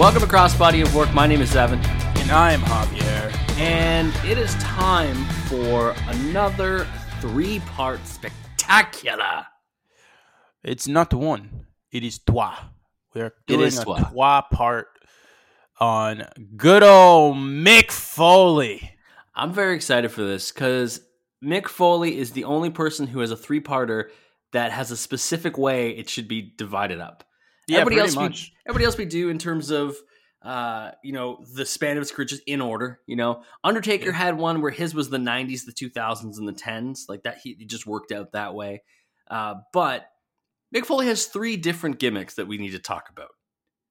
Welcome across Body of Work. My name is Evan, And I'm Javier. and it is time for another three-part spectacular. It's not one, it is trois. We're doing is a trois. trois part on good old Mick Foley. I'm very excited for this because Mick Foley is the only person who has a three-parter that has a specific way it should be divided up. Everybody else, much. We, everybody else we do in terms of, uh, you know, the span of his career just in order. You know, Undertaker had one where his was the '90s, the 2000s, and the 10s. Like that, he it just worked out that way. Uh, but Mick Foley has three different gimmicks that we need to talk about.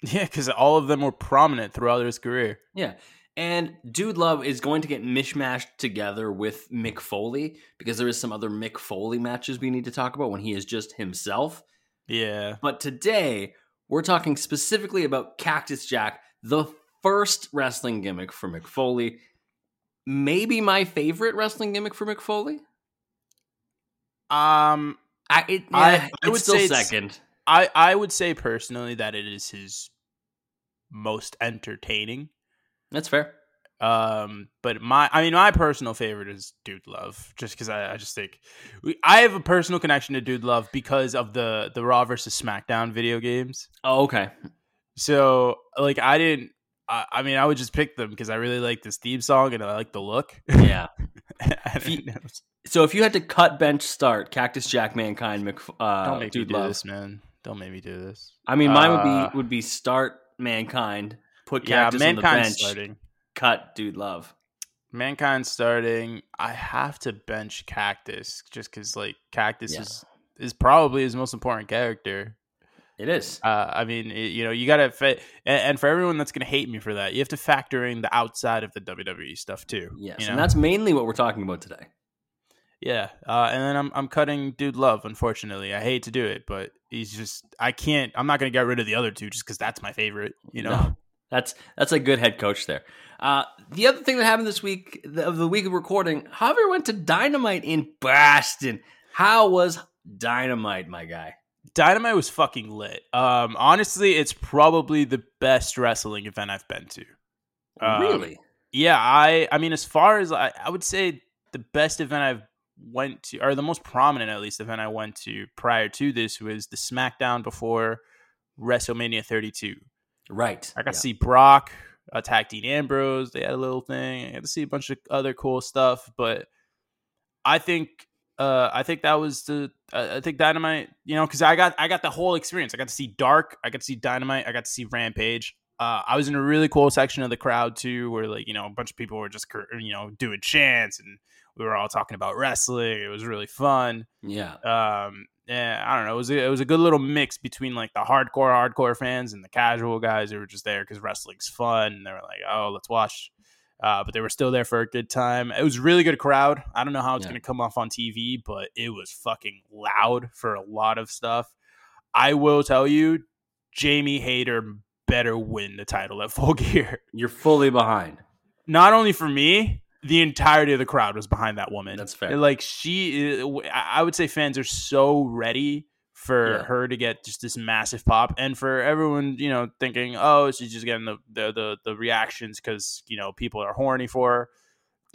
Yeah, because all of them were prominent throughout his career. Yeah. And Dude Love is going to get mishmashed together with Mick Foley because there is some other Mick Foley matches we need to talk about when he is just himself. Yeah. But today, we're talking specifically about Cactus Jack, the first wrestling gimmick for Mick Foley. Maybe my favorite wrestling gimmick for Mick Foley. Um, I, it, I- yeah, I it's would say second. I I would say personally that it is his most entertaining. That's fair. Um, but my, I mean, my personal favorite is Dude Love, just because I, I just think we, I have a personal connection to Dude Love because of the the Raw versus SmackDown video games. Oh, okay. So, like, I didn't. I, I mean, I would just pick them because I really like this theme song and I like the look. Yeah. And you- So if you had to cut bench start Cactus Jack, Mankind, Mc, uh, don't make Dude me do Love. this, man. Don't make me do this. I mean, mine would Uh, be would be start Mankind, put Yeah, Cactus on the bench, starting. Cut Dude Love. Mankind starting. I have to bench Cactus just because, like, Cactus Yeah. is is probably his most important character. It is. Uh, I mean, it, you know, you gotta fit, and, and for everyone that's gonna hate me for that, you have to factor in the outside of the WWE stuff too. Yes, you know? and that's mainly what we're talking about today. yeah. Uh, and then I'm I'm cutting Dude Love. Unfortunately, I hate to do it, but he's just I can't. I'm not gonna get rid of the other two just because that's my favorite. You know. No, that's that's a good head coach there. Uh, the other thing that happened this week the- of the week of recording, Javier went to Dynamite in Boston. How was Dynamite, my guy? Dynamite was fucking lit. Um, honestly, it's probably the best wrestling event I've been to. Um, really? Yeah, I I mean, as far as I, I would say, the best event I've went to, or the most prominent at least event I went to prior to this was the SmackDown before WrestleMania 32. Right. I got Yeah. to see Brock attack Dean Ambrose. They had a little thing. I got to see a bunch of other cool stuff, but I think uh, I think that was the uh, I think Dynamite. You know, because I got I got the whole experience. I got to see Dark. I got to see Dynamite. I got to see Rampage. Uh, I was in a really cool section of the crowd too, where like you know a bunch of people were just you know doing chants and we were all talking about wrestling. It was really fun Yeah. um yeah i don't know. It was a, it was a good little mix between like the hardcore hardcore fans and the casual guys who were just there because wrestling's fun and they were like oh let's watch. Uh, but they were still there for a good time. It was a really good crowd. I don't know how it's Yeah. going to come off on tv but it was fucking loud for a lot of stuff. I will tell you jamie hayter better win the title at full gear. You're fully behind. not only for me, the entirety of the crowd was behind that woman. That's fair. Like she, uh, I I would say fans are so ready for Yeah. her to get just this massive pop, and for everyone, you know, thinking, oh, she's just getting the the the, the reactions because you know people are horny for her.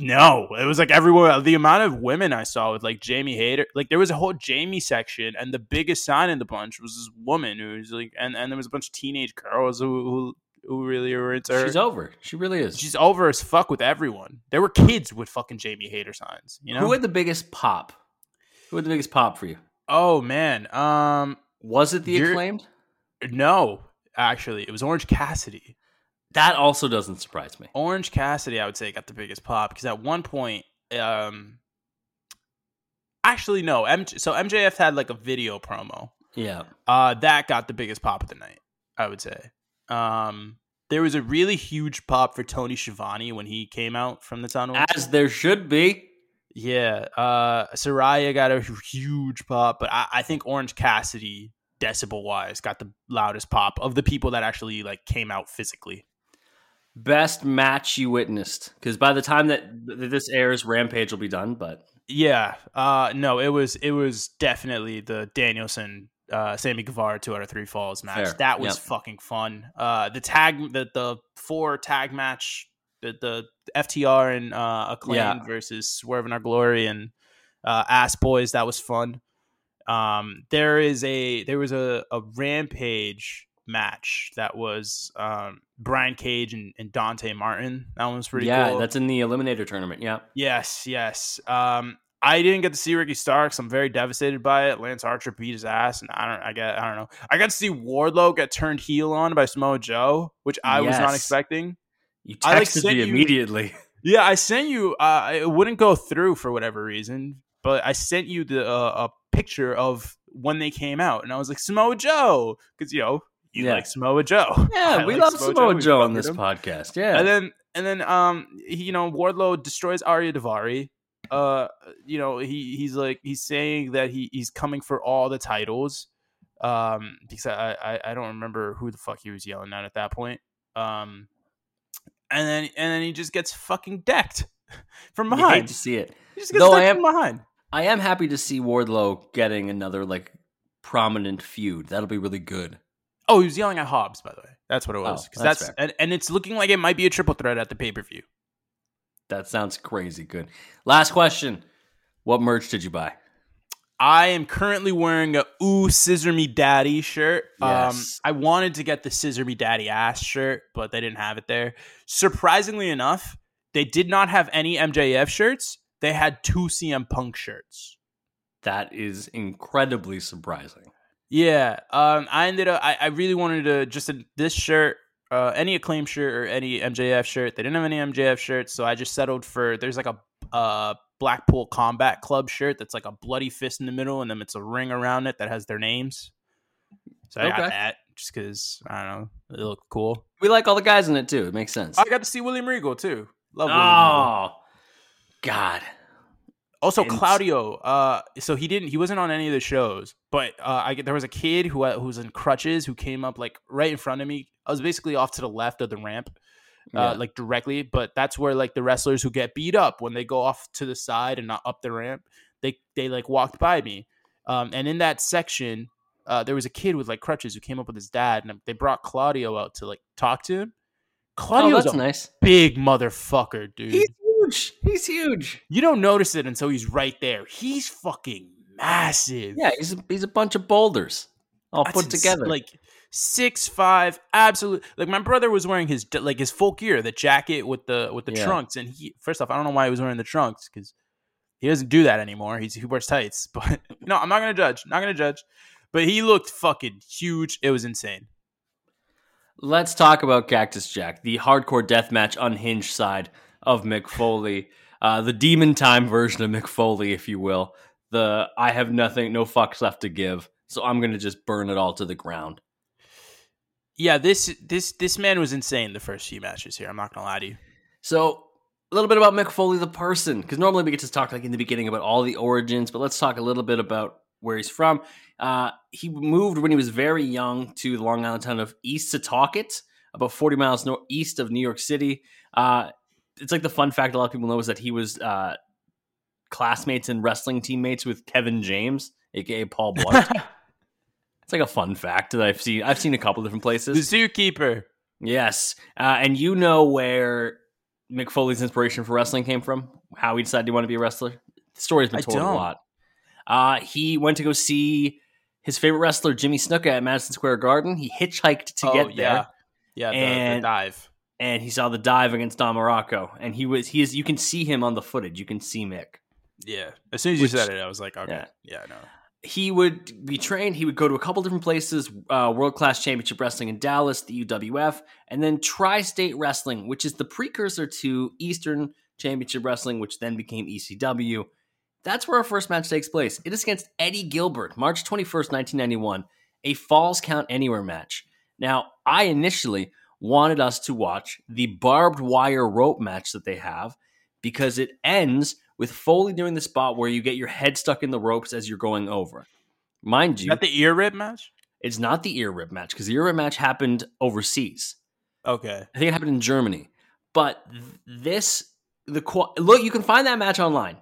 No, it was like everywhere. The amount of women I saw with like Jamie Hayter, like there was a whole Jamie section, and the biggest sign in the bunch was this woman who was like, and and there was a bunch of teenage girls who who, who really were into her. She's over. She really is. She's over as fuck with everyone. There were kids with fucking Jamie Hayter signs. You know? Who had the biggest pop? Who had the biggest pop for you? oh man. Um Was it the acclaimed? no. actually. It was Orange Cassidy. That also doesn't surprise me. Orange Cassidy, I would say, got the biggest pop because at one point, um, actually no, M- so MJF had like a video promo. Yeah. Uh, that got the biggest pop of the night, I would say. Um, there was a really huge pop for Tony Schiavone when he came out from the tunnel. As there should be. Yeah, uh, Saraya got a huge pop, but I, I think Orange Cassidy, decibel wise, got the loudest pop of the people that actually like came out physically. Best match you witnessed? Because by the time that this airs, Rampage will be done. But Yeah, uh, no, it was it was definitely the Danielson, uh, Sammy Guevara two out of three falls match. Fair. That was Yep. fucking fun. Uh, the tag, the the four tag match, the the FTR and uh, Acclaim Yeah. versus Swerve and Our Glory and uh, Ass Boys. That was fun. Um, there is a there was a, a Rampage match that was um, Brian Cage and, and Dante Martin. That one was pretty yeah, cool. that's in the Eliminator tournament. Yeah. Yes, yes. Um, I didn't get to see Ricky Starks. I'm very devastated by it. Lance Archer beat his ass, and I don't. I get. I don't know. I got to see Wardlow get turned heel on by Samoa Joe, which I was not expecting. You I, like, texted me you- immediately. Yeah, I sent you. Uh, it wouldn't go through for whatever reason, but I sent you the uh, a picture of when they came out, and I was like Samoa Joe, because you know you Yeah. like Samoa Joe. Yeah, I we like love Samoa We Joe on this him. podcast. Yeah. And then and then um he, you know Wardlow destroys Arya Daivari. Uh you know he he's like he's saying that he he's coming for all the titles. Um because I I, I don't remember who the fuck he was yelling at at that point. Um and then and then he just gets fucking decked from you hate behind. to see it. He just gets Though I am- from behind. I am happy to see Wardlow getting another like prominent feud. That'll be really good. Oh, he was yelling at Hobbs, by the way. That's what it Oh, was. Because that's that's, fair. and, and it's looking like it might be a triple threat at the pay per view. That sounds crazy good. Last question. What merch did you buy? I am currently wearing a Ooh Scissor Me Daddy shirt. Yes. Um, I wanted to get the Scissor Me Daddy ass shirt, but they didn't have it there. Surprisingly enough, they did not have any MJF shirts. They had two CM Punk shirts. That is incredibly surprising. Yeah, um, I ended up. I, I really wanted to just a, this shirt, uh, any acclaim shirt or any MJF shirt. They didn't have any MJF shirts, so I just settled for. There's like a uh, Blackpool Combat Club shirt that's like a bloody fist in the middle, and then it's a ring around it that has their names. So I got that just because I don't know, it looked cool. We like all the guys in it too. It makes sense. I got to see William Regal too. Love William Regal. Oh, God. Also, And- Claudio. Uh, so he didn't. He wasn't on any of the shows. But uh, I get there was a kid who uh, who was in crutches who came up like right in front of me. I was basically off to the left of the ramp, uh, Yeah. like directly. But that's where like the wrestlers who get beat up when they go off to the side and not up the ramp, they they like walked by me. Um, and in that section, uh, there was a kid with like crutches who came up with his dad, and they brought Claudio out to like talk to him. Oh, Claudio's that's a nice. big motherfucker, dude. He's huge. He's huge. You don't notice it until he's right there. He's fucking massive. Yeah, he's a, he's a bunch of boulders all That's put ins- together. Like six five, absolute. Like my brother was wearing his like his full gear, the jacket with the with the Yeah. trunks, and he first off, I don't know why he was wearing the trunks because he doesn't do that anymore. He's he wears tights, but no, I'm not gonna judge. Not gonna judge. But he looked fucking huge. It was insane. Let's talk about Cactus Jack, the hardcore deathmatch unhinged side of Mick Foley, uh, the demon time version of Mick Foley, if you will. The I have nothing, no fucks left to give, so I'm gonna just burn it all to the ground. Yeah, this this this man was insane the first few matches here. I'm not gonna lie to you. So a little bit about Mick Foley, the person, because normally we get to talk like in the beginning about all the origins, but let's talk a little bit about where he's from. Uh, he moved when he was very young to the Long Island town of East Setauket, about 40 miles northeast of New York City. Uh, it's like the fun fact a lot of people know is that he was uh, classmates and wrestling teammates with Kevin James, aka Paul Blart. it's like a fun fact that I've seen. I've seen a couple different places. the zookeeper. Yes, uh, and you know where Mick Foley's inspiration for wrestling came from? How he decided he wanted to be a wrestler? The story's been told a lot. Uh, he went to go see his favorite wrestler, Jimmy Snuka, at Madison Square Garden. He hitchhiked to Oh, get there, yeah, yeah, the, the And- dive. And he saw the dive against Don Muraco. And he was he is you can see him on the footage. You can see Mick. Yeah. As soon as you said it, I was like, okay, yeah. yeah, I know. he would be trained. He would go to a couple different places: uh, World Class Championship Wrestling in Dallas, the UWF, and then Tri-State Wrestling, which is the precursor to Eastern Championship Wrestling, which then became ECW. That's where our first match takes place. It is against Eddie Gilbert, March 21st, 1991, a Falls Count Anywhere match. Now, I initially wanted us to watch the barbed wire rope match that they have because it ends with Foley doing the spot where you get your head stuck in the ropes as you're going over. Mind you, Is that the ear rib match? it's not the ear rip match because the ear rip match happened overseas. Okay. I think it happened in Germany. But this, the look, you can find that match online,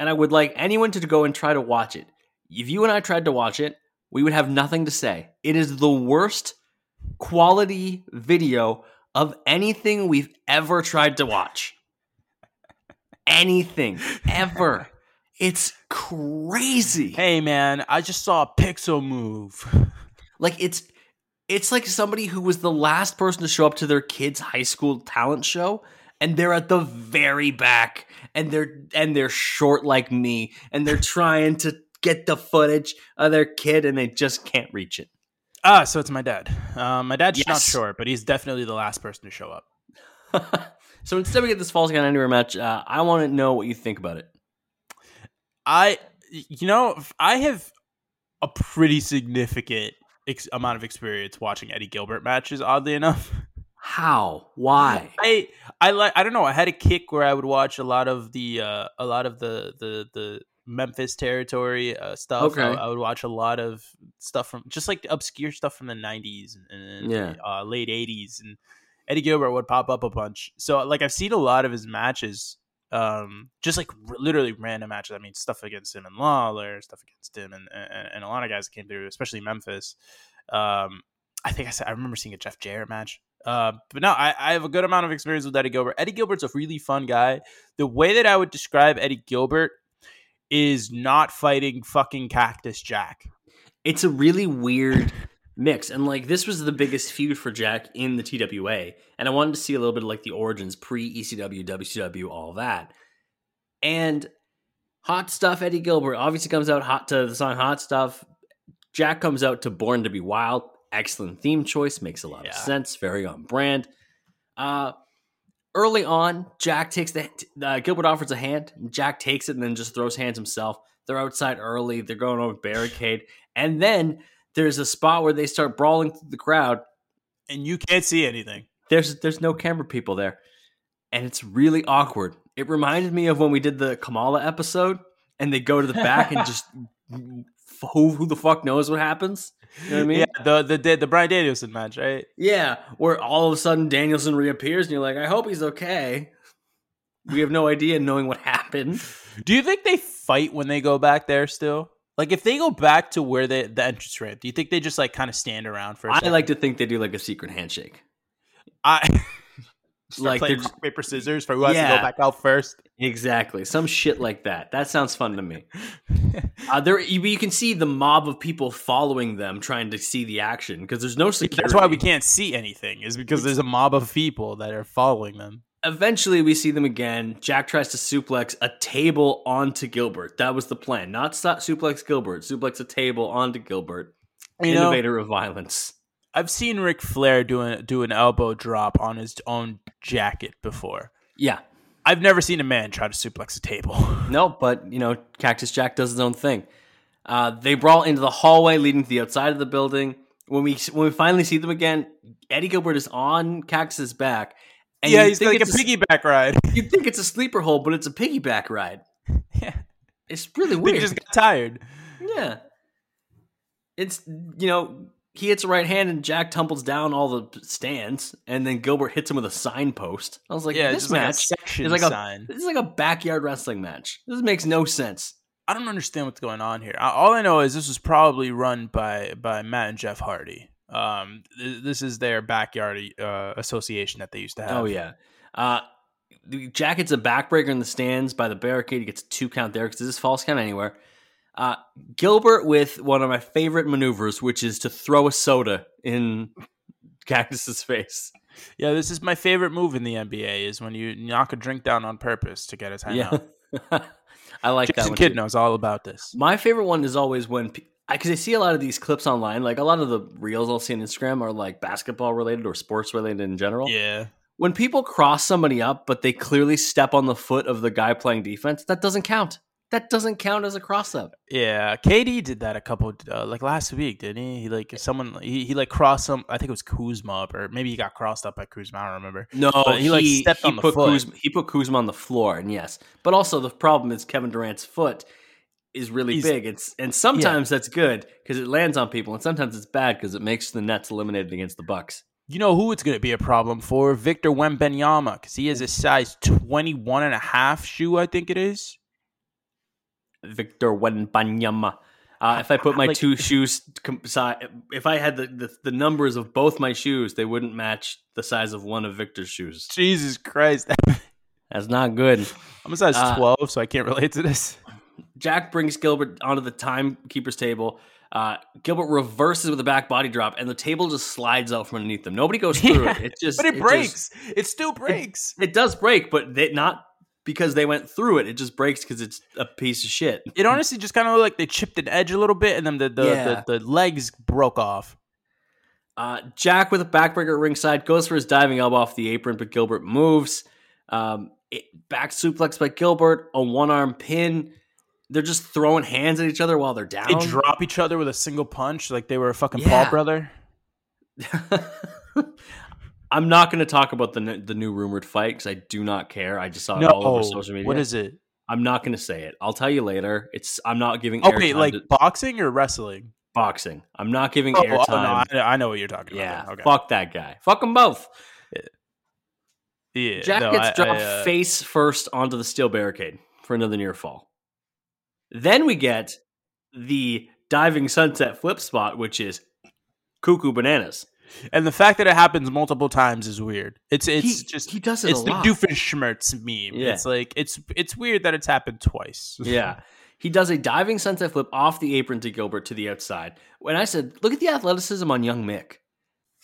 and I would like anyone to go and try to watch it. If you and I tried to watch it, we would have nothing to say. It is the worst quality video of anything we've ever tried to watch. Anything ever. It's crazy. Hey man, I just saw a pixel move. Like it's it's like somebody who was the last person to show up to their kid's high school talent show and they're at the very back and they're and they're short like me and they're trying to get the footage of their kid and they just can't reach it. Ah, so it's my dad. Um, my dad's not sure, but he's definitely the last person to show up. so instead we get this Falls Count Anywhere match, uh, I want to know what you think about it. I, you know, I have a pretty significant ex- amount of experience watching Eddie Gilbert matches. Oddly enough, How? Why? I, I like, I don't know. I had a kick where I would watch a lot of the, uh, a lot of the, the, the Memphis territory uh, stuff. Okay. I, I would watch a lot of stuff from just like obscure stuff from the '90s and, and Yeah. uh, late '80s, and Eddie Gilbert would pop up a bunch. So like I've seen a lot of his matches, um, just like r- literally random matches. I mean, stuff against him and Lawler, stuff against him, and, and and a lot of guys that came through, especially Memphis. Um, I think I said I remember seeing a Jeff Jarrett match. Uh, but no, I, I have a good amount of experience with Eddie Gilbert. Eddie Gilbert's a really fun guy. The way that I would describe Eddie Gilbert is not fighting fucking Cactus Jack. it's a really weird mix and like this was the biggest feud for jack in the twa and i wanted to see a little bit of like the origins pre ecw wcw all that and hot stuff eddie gilbert obviously comes out hot to the song hot stuff jack comes out to born to be wild excellent theme choice makes a lot Yeah. of sense very on brand uh early on jack takes the uh, gilbert offers a hand jack takes it and then just throws hands himself they're outside early they're going over barricade and then there's a spot where they start brawling through the crowd. And you can't see anything. There's there's no camera people there, and it's really awkward. It reminded me of when we did the Kamala episode, and they go to the back and just who who the fuck knows what happens. You know what I mean? Yeah, the the the, the Brian Danielson match, right? Yeah, where all of a sudden Danielson reappears, and you're like, I hope he's okay. We have no idea knowing what happened. Do you think they fight when they go back there still? Like if they go back to where they the entrance ramp, do you think they just like kind of stand around for a I like to think they do like a secret handshake. I Like, like rock, paper scissors for who has to go back out first. Exactly, some shit like that. That sounds fun to me. Uh, there, you, you can see the mob of people following them, trying to see the action because there's no security. That's why we can't see anything. Is because there's a mob of people that are following them. Eventually, we see them again. Jack tries to suplex a table onto Gilbert. That was the plan. Not stop suplex Gilbert. Suplex a table onto Gilbert. You know, Innovator of violence. I've seen Ric Flair do an, do an elbow drop on his own jacket before. Yeah. I've never seen a man try to suplex a table. No, but you know, Cactus Jack does his own thing. Uh, they brawl into the hallway leading to the outside of the building. When we when we finally see them again, Eddie Gilbert is on Cactus's back. And yeah, he's like a it's piggyback ride. You'd think it's a sleeper hold, but it's a piggyback ride. yeah, It's really they weird. just got tired. yeah. It's you know, he hits a right hand and Jack tumbles down all the stands, and then Gilbert hits him with a signpost. I was like, yeah, this just like match is like a sign. this is like a backyard wrestling match. This makes no sense. I don't understand what's going on here. All I know is this was probably run by by Matt and Jeff Hardy. Um, th- this is their backyard uh, association that they used to have. Oh yeah. Uh Jack gets a backbreaker in the stands by the barricade. He gets a two count there because this is falls count anywhere. Uh, Gilbert with one of my favorite maneuvers, which is to throw a soda in Cactus's face. yeah. This is my favorite move in the NBA is when you knock a drink down on purpose to get a timeout. Yeah. I like Jason that one. Kid too. knows all about this. My favorite one is always when because I see a lot of these clips online. Like a lot of the reels I'll see on Instagram are like basketball related or sports related in general. Yeah. When people cross somebody up, but they clearly step on the foot of the guy playing defense, that doesn't count. That doesn't count as a cross up. Yeah, KD did that a couple uh, like last week, didn't he? He like someone he, he like crossed some. I think it was Kuzma or maybe he got crossed up by Kuzma. I don't remember. No, But he, like, stepped on the put foot. Kuzma, he put Kuzma on the floor, and yes, but also the problem is Kevin Durant's foot is really He's- big. It's and sometimes that's good because it lands on people, and sometimes it's bad because it makes the Nets eliminated against the Bucks. You know who it's going to be a problem for? Victor Wembanyama, because he has a size 21 and a half shoe, I think it is. Victor Wembanyama. Uh, if I put my Like- two shoes, if I had the, the the numbers of both my shoes, they wouldn't match the size of one of Victor's shoes. Jesus Christ. That's not good. I'm a size Uh, 12, so I can't relate to this. Jack brings Gilbert onto the timekeeper's table. Uh, Gilbert reverses with a back body drop, and the table just slides out from underneath them. Nobody goes through it. It just, but it just- breaks. it still breaks. it does break, but they, not because they went through it. It just breaks because it's a piece of shit. It honestly just kind of like they chipped an edge a little bit, and then the the, Yeah. the, the legs broke off. Uh, Jack with a backbreaker at ringside goes for his diving elbow off the apron, but Gilbert moves. Um, it, back suplex by Gilbert, a one arm pin. They're just throwing hands at each other while they're down. They drop each other with a single punch, like they were a fucking Yeah. Paul brother. I'm not going to talk about the the new rumored fight because I do not care. I just saw it all over social media. what is it? I'm not going to say it. I'll tell you later. It's I'm not giving. Oh wait, like to boxing or wrestling? boxing. I'm not giving Oh, airtime. oh, no, I, I know what you're talking yeah, about. Yeah, Okay. fuck that guy. Fuck them both. Yeah, Jack no, gets I- dropped I, uh, face first onto the steel barricade for another near fall. Then we get the diving sunset flip spot, which is cuckoo bananas. And the fact that it happens multiple times is weird. It's it's He- just he does it it's the lot. Doofenshmirtz meme. Yeah. It's like it's it's weird that it's happened twice. Yeah. He does a diving sunset flip off the apron to Gilbert to the outside. When I said, look at the athleticism on young Mick.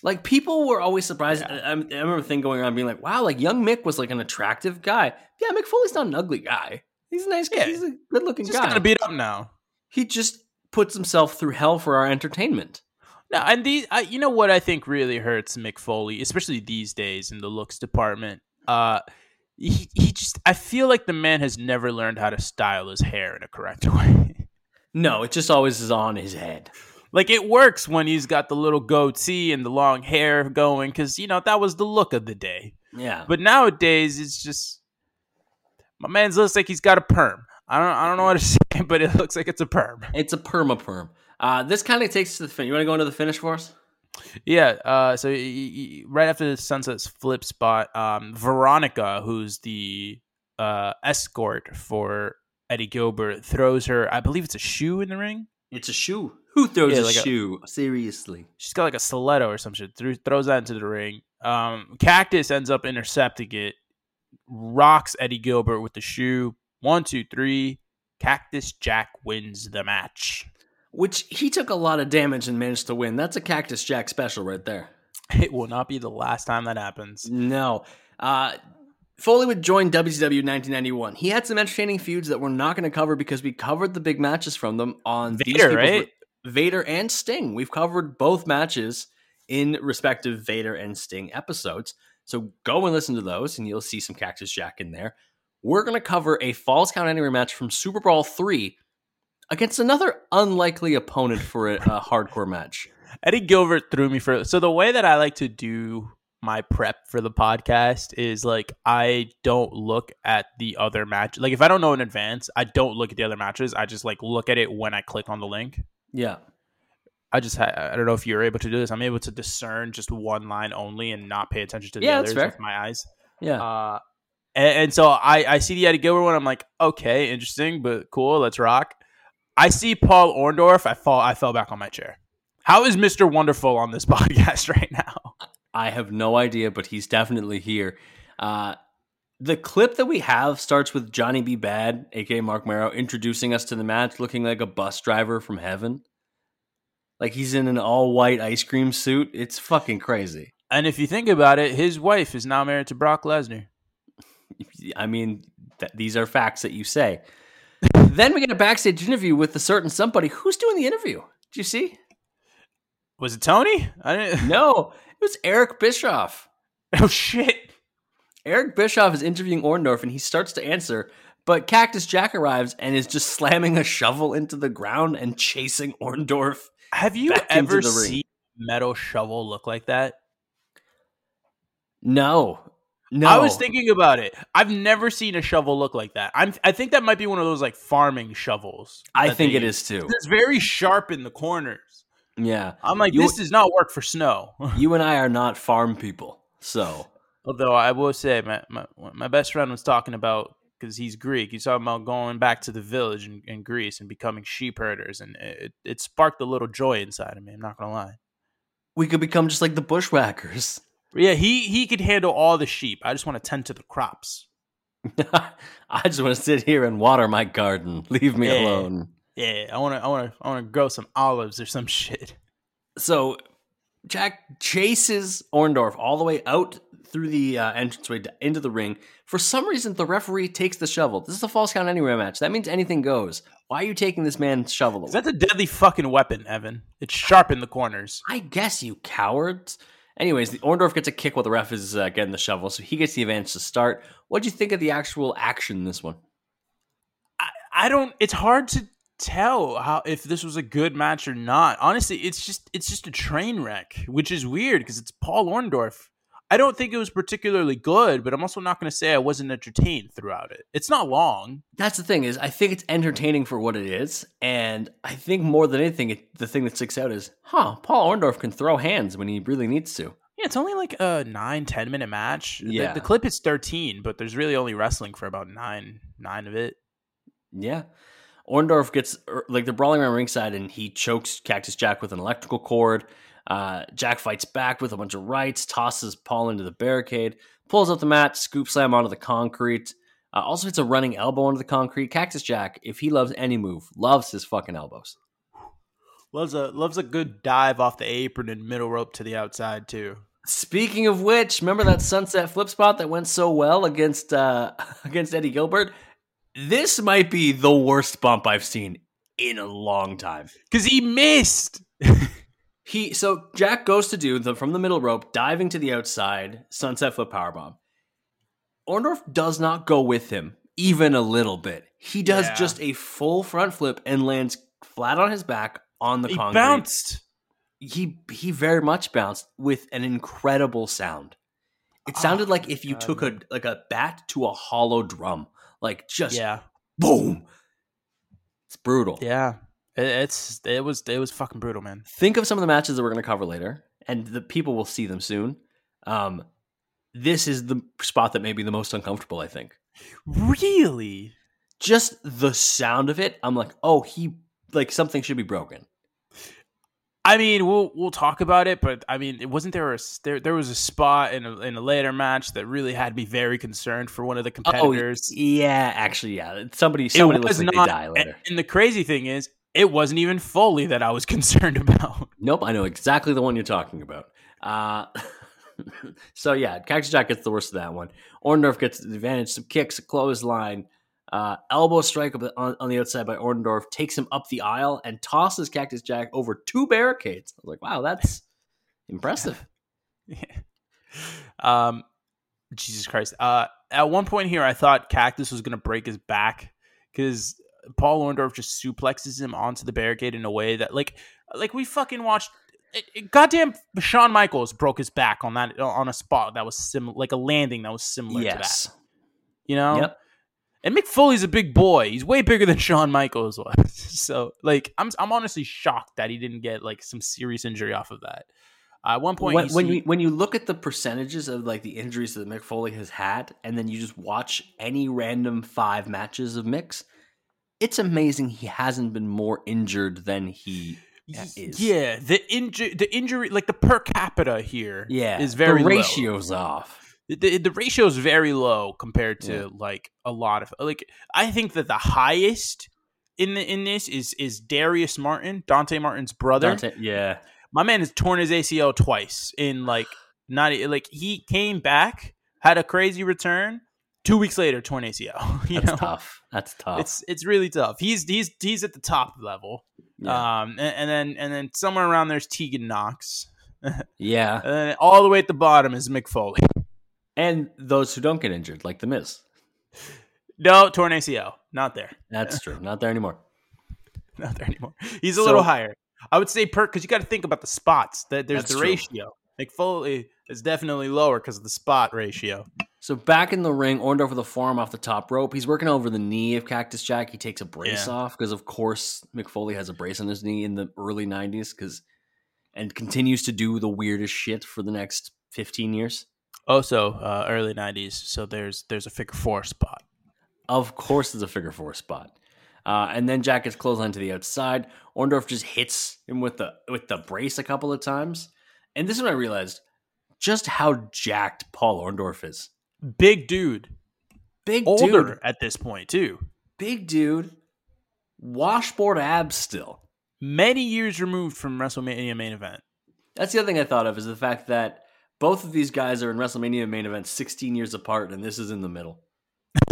Like people were always surprised. I, I remember a thing going around being like, wow, like young Mick was like an attractive guy. Yeah, Mick Foley's not an ugly guy. He's a nice guy. Yeah. He's a good looking just guy. gonna beat up now. he just puts himself through hell for our entertainment. No, and these, I, you know what I think really hurts Mick Foley, especially these days in the looks department. Uh, he, he just, I feel like the man has never learned how to style his hair in a correct way. No, it just always is on his head. like it works when he's got the little goatee and the long hair going, because you know that was the look of the day. Yeah. But nowadays, it's just my man's looks like he's got a perm. I don't, I don't know what to say, but it looks like it's a perm. it's a perma perm. Uh, this kind of takes us to the finish. You want to go into the finish for us? Yeah. Uh, so y- y- y- right after the sunset's flip spot, um, Veronica, who's the uh, escort for Eddie Gilbert, throws her. I believe it's a shoe in the ring. It's a shoe. Who throws Yeah, a like a- shoe? Seriously. She's got like a stiletto or some shit. Threw, throws that into the ring. Um, Cactus ends up intercepting it, rocks Eddie Gilbert with the shoe. One, two, three. Cactus Jack wins the match. Which he took a lot of damage and managed to win. That's a Cactus Jack special right there. It will not be the last time that happens. No. Uh, Foley would join WCW in 1991. He had some entertaining feuds that we're not going to cover because we covered the big matches from them on Vader, right? Vader and Sting. We've covered both matches in respective Vader and Sting episodes. So go and listen to those, and you'll see some Cactus Jack in there. We're going to cover a Falls Count Anywhere match from Super Brawl 3 against another unlikely opponent for a, a hardcore match. Eddie Gilbert threw me for so the way that I like to do my prep for the podcast is like I don't look at the other match. Like if I don't know in advance, I don't look at the other matches. I just like look at it when I click on the link. Yeah. I just ha- I don't know if you're able to do this. I'm able to discern just one line only and not pay attention to the Yeah, others with my eyes. Yeah. Uh, and, and so I I see the Eddie Gilbert one. I'm like, okay, interesting, but cool. Let's rock. I see Paul Orndorff. I fall. I fell back on my chair. How is Mister Wonderful on this podcast right now? I have no idea, but he's definitely here. Uh, the clip that we have starts with Johnny B. Badd, aka Marc Mero, introducing us to the match, looking like a bus driver from heaven. Like he's in an all white ice cream suit. It's fucking crazy. And if you think about it, his wife is now married to Brock Lesnar. I mean, th- these are facts that you say. then we get a backstage interview with a certain somebody. Who's doing the interview? Did you see? Was it Tony? I didn't. No, it was Eric Bischoff. Oh shit! Eric Bischoff is interviewing Orndorff, and he starts to answer, but Cactus Jack arrives and is just slamming a shovel into the ground and chasing Orndorff. Have you ever seen a metal shovel look like that? No, no. I was thinking about it. I've never seen a shovel look like that. I'm. I think that might be one of those like farming shovels. I think it use. is too. It's very sharp in the corners. Yeah, I'm like, You- this does not work for snow. you and I are not farm people, so Although I will say, my my, my best friend was talking about because he's Greek. He's talking about going back to the village in, in Greece and becoming sheep herders, and it, it sparked a little joy inside of me. I'm not gonna lie. we could become just like the bushwhackers. Yeah, he he could handle all the sheep. I just want to tend to the crops. I just want to sit here and water my garden. Leave me Yeah. alone. Yeah, I want to I want to I want to grow some olives or some shit. So Jack chases Orndorff all the way out through the uh, entranceway to- into the ring. For some reason, the referee takes the shovel. This is a falls count anywhere match. That means anything goes. Why are you taking this man's shovel? Away? That's a deadly fucking weapon, Evan. It's sharp in the corners. I guess you cowards. Anyways, the Orndorff gets a kick while the ref is uh, getting the shovel, so he gets the advantage to start. What do you think of the actual action in this one? I, I don't. It's hard to tell how if this was a good match or not. Honestly, it's just it's just a train wreck, which is weird because it's Paul Orndorff. I don't think it was particularly good, but I'm also not going to say I wasn't entertained throughout it. It's not long. That's the thing is, I think it's entertaining for what it is, and I think more than anything, it, the thing that sticks out is, huh, Paul Orndorff can throw hands when he really needs to. Yeah, it's only like a nine, 10 minute match. The- Yeah. The, clip is 13, but there's really only wrestling for about nine, nine of it. Yeah. Orndorff gets, er, like, they're brawling around ringside, and he chokes Cactus Jack with an electrical cord. Uh, Jack fights back with a bunch of rights, tosses Paul into the barricade, pulls up the mat, scoop slam onto the concrete. Uh, also hits a running elbow onto the concrete. Cactus Jack, if he loves any move, loves his fucking elbows. Loves a loves a good dive off the apron and middle rope to the outside too. Speaking of which, remember that sunset flip spot that went so well against uh, against Eddie Gilbert? This might be the worst bump I've seen in a long time. Cause he missed. He so Jack goes to do the from the middle rope, diving to the outside, sunset flip powerbomb. Orndorff does not go with him even a little bit. He does Yeah. just a full front flip and lands flat on his back on the He concrete. bounced. he he very much bounced with an incredible sound. It oh sounded Oh like if you God, took a like a bat to a hollow drum, like just Yeah. boom. It's brutal. Yeah. It, it's it was it was fucking brutal, man. Think of some of the matches that we're going to cover later, and the people will see them soon. Um, this is the spot that may be the most uncomfortable. I think Really? just the sound of it. I'm like, oh, he like something should be broken. I mean, we'll we'll talk about it, but I mean, it wasn't there a there there was a spot in a, in a later match that really had me very concerned for one of the competitors. Oh, yeah, actually, yeah. Somebody somebody looks like they die and, later. and the crazy thing is, it wasn't even Foley that I was concerned about. Nope, I know exactly the one you're talking about. Uh, so yeah, Cactus Jack gets the worst of that one. Orndorff gets the advantage, some kicks, a clothesline, uh, elbow strike up on, on the outside by Orndorff, takes him up the aisle and tosses Cactus Jack over two barricades. I was like, wow, that's impressive. um, Jesus Christ. Uh, at one point here, I thought Cactus was going to break his back because Paul Orndorff just suplexes him onto the barricade in a way that, like, like we fucking watched. It, it- goddamn, Shawn Michaels broke his back on that on a spot that was similar, like a landing that was similar to that. yes. You know. Yep. And Mick Foley's a big boy. He's way bigger than Shawn Michaels was. So, like, I'm I'm honestly shocked that he didn't get like some serious injury off of that. Uh, at one point, When, you when you when you look at the percentages of like the injuries that Mick Foley has had, and then you just watch any random five matches of Mick's, it's amazing he hasn't been more injured than he is. Yeah, the injury, the injury, like the per capita here, Yeah, is very the low. ratio's off. The, the, the ratio is very low compared to Yeah. like a lot of like. I think that the highest in the in this is is Darius Martin, Dante Martin's brother. Dante- yeah, My man has torn his ACL twice in like not like he came back, had a crazy return, Two weeks later, torn ACL. You That's know? tough. That's tough. It's it's really tough. He's he's he's at the top level. yeah. Um, and, and then and then somewhere around there's Tegan Nox. yeah. And then all the way at the bottom is Mick Foley. And those who don't get injured, like the Miz. No, torn ACL. Not there. That's true. Not there anymore. Not there anymore. He's a So- little higher. I would say per because you got to think about the spots. That there's the true. ratio. Foley is definitely lower because of the spot ratio. So back in the ring, Orndorff with a forearm off the top rope. He's working over the knee of Cactus Jack. He takes a brace Yeah. off because, of course, Mick Foley has a brace on his knee in the early '90s, because and continues to do the weirdest shit for the next 15 years. Also, uh, early '90s. So there's there's a figure four spot. Of course, it's a figure four spot. Uh, and then Jack gets clotheslined to the outside. Orndorff just hits him with the with the brace a couple of times. And this is when I realized just how jacked Paul Orndorff is. Big dude, Big older dude, at this point too. big dude, washboard abs still. Many years removed from WrestleMania main event. That's the other thing I thought of is the fact that both of these guys are in WrestleMania main event 16 years apart, and this is in the middle.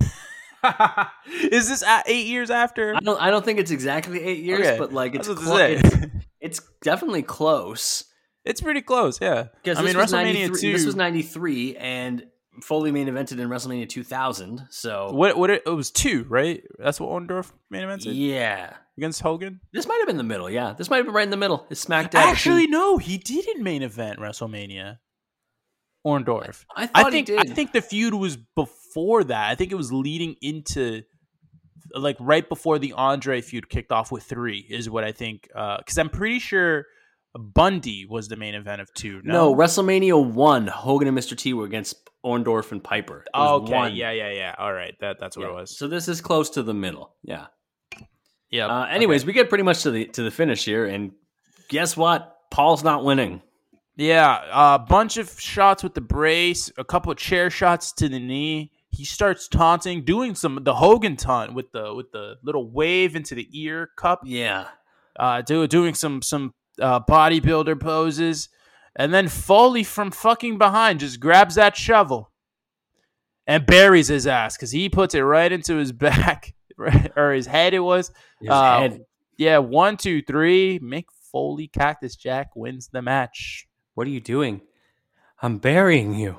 is this eight years after? I don't I don't think it's exactly eight years, Okay, but like it's clo- it's, it's definitely close. It's pretty close, yeah. Because I mean, WrestleMania two. This was '93, and Foley main evented in WrestleMania 2000. So what? What? It, it was two, right? That's what Orndorff main evented yeah, against Hogan. this might have been the middle. Yeah, this might have been right in the middle. It's smack dab. Actually, between- no, he didn't main event WrestleMania. Orndorff. I thought I think I think the feud was before that. I think it was leading into like right before the Andre feud kicked off with three is what I think. Uh, because I'm pretty sure Bundy was the main event of two. no. No, WrestleMania one, Hogan and Mr. T were against Orndorff and Piper. Okay, one. yeah, yeah, yeah. All right, that that's what Yeah. it was. So this is close to the middle. Yeah. yeah. Uh, anyways, we get pretty much to the to the finish here, and guess what? Paul's not winning. Yeah, a bunch of shots with the brace, a couple of chair shots to the knee. He starts taunting, doing some the Hogan taunt with the with the little wave into the ear cup. Yeah. Uh, do, doing some some uh, bodybuilder poses, and then Foley from fucking behind just grabs that shovel and buries his ass because he puts it right into his back or his head. It was His Uh, head. yeah. One, two, three. Mick Foley, Cactus Jack wins the match. What are you doing? I'm burying you.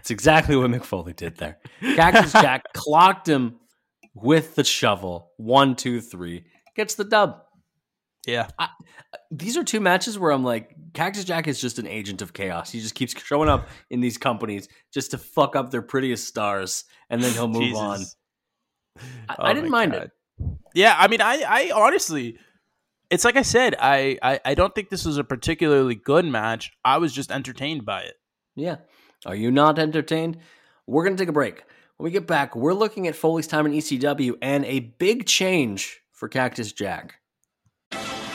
It's exactly what Mick Foley did there. Cactus Jack clocked him with the shovel. One, two, three. Gets the dub. Yeah. These are two matches where I'm like, Cactus Jack is just an agent of chaos. He just keeps showing up in these companies just to fuck up their prettiest stars, and then he'll move on. I, Oh I didn't mind God. it. Yeah, I mean, I, I honestly, it's like I said, I, I, I don't think this was a particularly good match. I was just entertained by it. Yeah. Are you not entertained? We're going to take a break. When we get back, we're looking at Foley's time in ECW and a big change for Cactus Jack.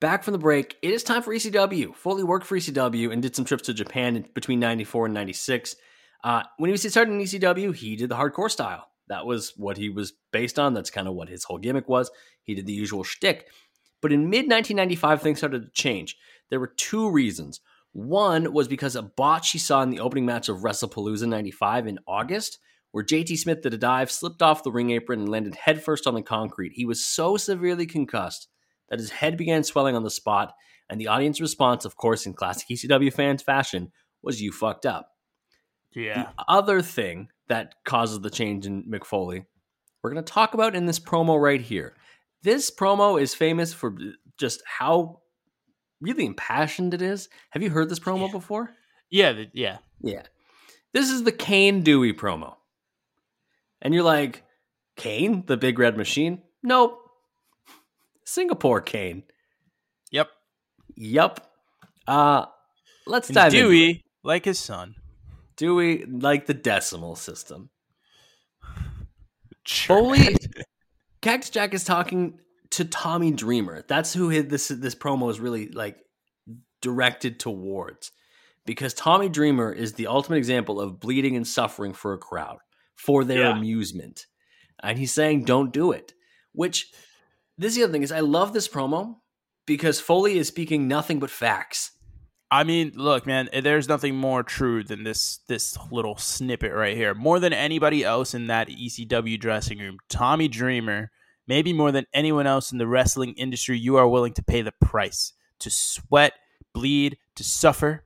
Back from the break, it is time for ECW. Foley worked for ECW and did some trips to Japan between 94 and 96. Uh, when he was starting in ECW, he did the hardcore style. That was what he was based on. That's kind of what his whole gimmick was. He did the usual shtick. But in mid 1995, things started to change. There were two reasons. One was because a botch he saw in the opening match of WrestlePalooza 95 in August, where JT Smith did a dive, slipped off the ring apron, and landed headfirst on the concrete. He was so severely concussed that his head began swelling on the spot, and the audience response, of course, in classic ECW fans fashion, was "You fucked up." Yeah. The other thing that causes the change in Mick Foley, we're going to talk about in this promo right here. This promo is famous for just how really impassioned it is. Have you heard this promo Yeah. before? Yeah. the- yeah. Yeah. This is the Cane Dewey promo. And you're like, Kane, the big red machine? Nope. Singapore Kane. Yep. Yep. Uh let's And dive. Dewey, like his son. Dewey like the decimal system. Sure. Foley Cactus Jack is talking to Tommy Dreamer. That's who this this promo is really like directed towards, because Tommy Dreamer is the ultimate example of bleeding and suffering for a crowd for their Yeah. amusement, and he's saying, "Don't do it." Which this is the other thing is I love this promo because Foley is speaking nothing but facts. I mean, look, man, eh, there's nothing more true than this this little snippet right here. More than anybody else in that ECW dressing room, Tommy Dreamer, maybe more than anyone else in the wrestling industry, you are willing to pay the price to sweat, bleed, to suffer.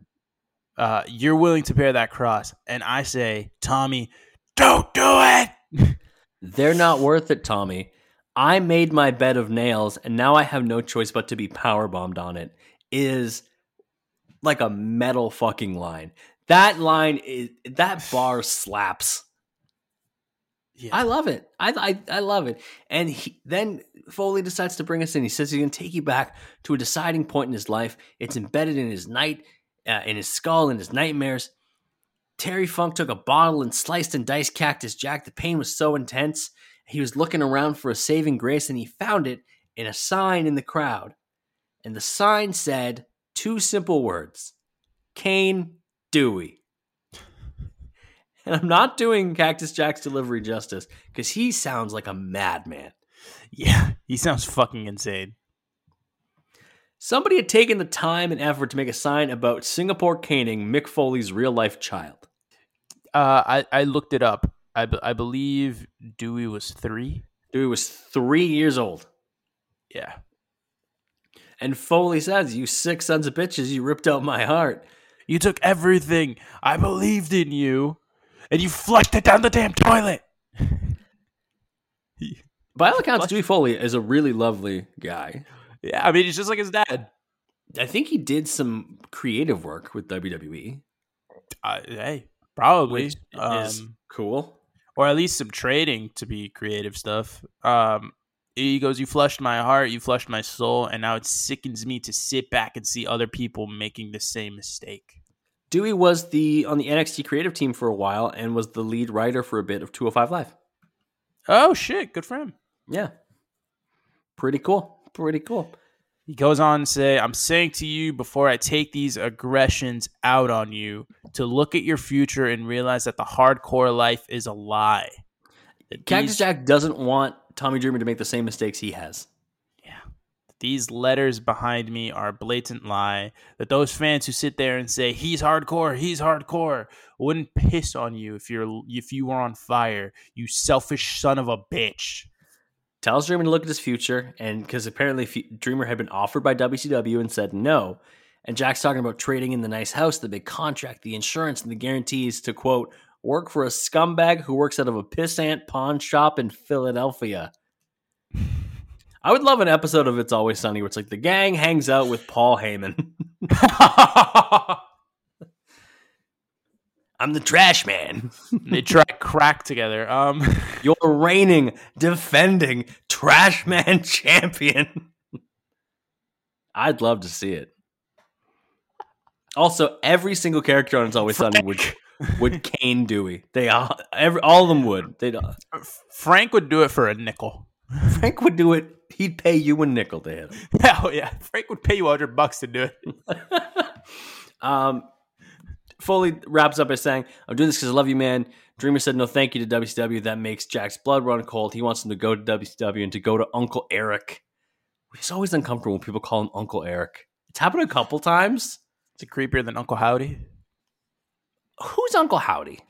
Uh, you're willing to bear that cross, and I say, Tommy, don't do it. They're not worth it, Tommy. I made my bed of nails and now I have no choice but to be power bombed on it. Is like a metal fucking line. That line is that bar slaps. I love it. I I, I love it. And he, then Foley decides to bring us in. He says he's going to take you back to a deciding point in his life. It's embedded in his night, uh, in his skull, in his nightmares. Terry Funk took a bottle and sliced and diced Cactus Jack. The pain was so intense. He was looking around for a saving grace and he found it in a sign in the crowd. And the sign said two simple words Cane Dewey. And I'm not doing Cactus Jack's delivery justice because he sounds like a madman. Yeah, he sounds fucking insane. Somebody had taken the time and effort to make a sign about Singapore caning Mick Foley's real life child. Uh, I I looked it up. I, be- I believe Dewey was three. Dewey was three years old. Yeah. And Foley says, You sick sons of bitches, you ripped out my heart. You took everything. I believed in you, and you flushed it down the damn toilet. By all accounts, Dewey Foley is a really lovely guy. Yeah, I mean, he's just like his dad. I think he did some creative work with WWE, Uh, hey, probably. which Um, is cool. Or at least some trading to be creative stuff. Um, he goes, "You flushed my heart, you flushed my soul, and now it sickens me to sit back and see other people making the same mistake." Dewey was the on the NXT creative team for a while and was the lead writer for a bit of 205 Live. Oh shit, good for him. Yeah. Pretty cool. Pretty cool. He goes on to say, I'm saying to you before I take these aggressions out on you to look at your future and realize that the hardcore life is a lie. That Cactus these, Jack doesn't want Tommy Dreamer to make the same mistakes he has. yeah, these letters behind me are a blatant lie. That those fans who sit there and say he's hardcore, he's hardcore, wouldn't piss on you if you're if you were on fire. You selfish son of a bitch. Tells Dreamer to look at his future, and because apparently Dreamer had been offered by WCW and said no. And Jack's talking about trading in the nice house, the big contract, the insurance, and the guarantees to quote, work for a scumbag who works out of a pissant pawn shop in Philadelphia. I would love an episode of It's Always Sunny where it's like the gang hangs out with Paul Heyman. I'm the trash man. they try crack together. Um, You're reigning, defending trash man champion. I'd love to see it. Also, every single character on It's Always Sunny would would Cane Dewey. They all, every, all of them would. They Frank would do it for a nickel. Frank would do it. He'd pay you a nickel to hit him. Hell yeah, Frank would pay you hundred bucks to do it. Um, Foley wraps up by saying, "I'm doing this because I love you, man." Dreamer said, "No, thank you to WCW. That makes Jack's blood run cold. He wants him to go to WCW and to go to Uncle Eric. He's always uncomfortable when people call him Uncle Eric. It's happened a couple times. Is it creepier than Uncle Howdy? Who's Uncle Howdy?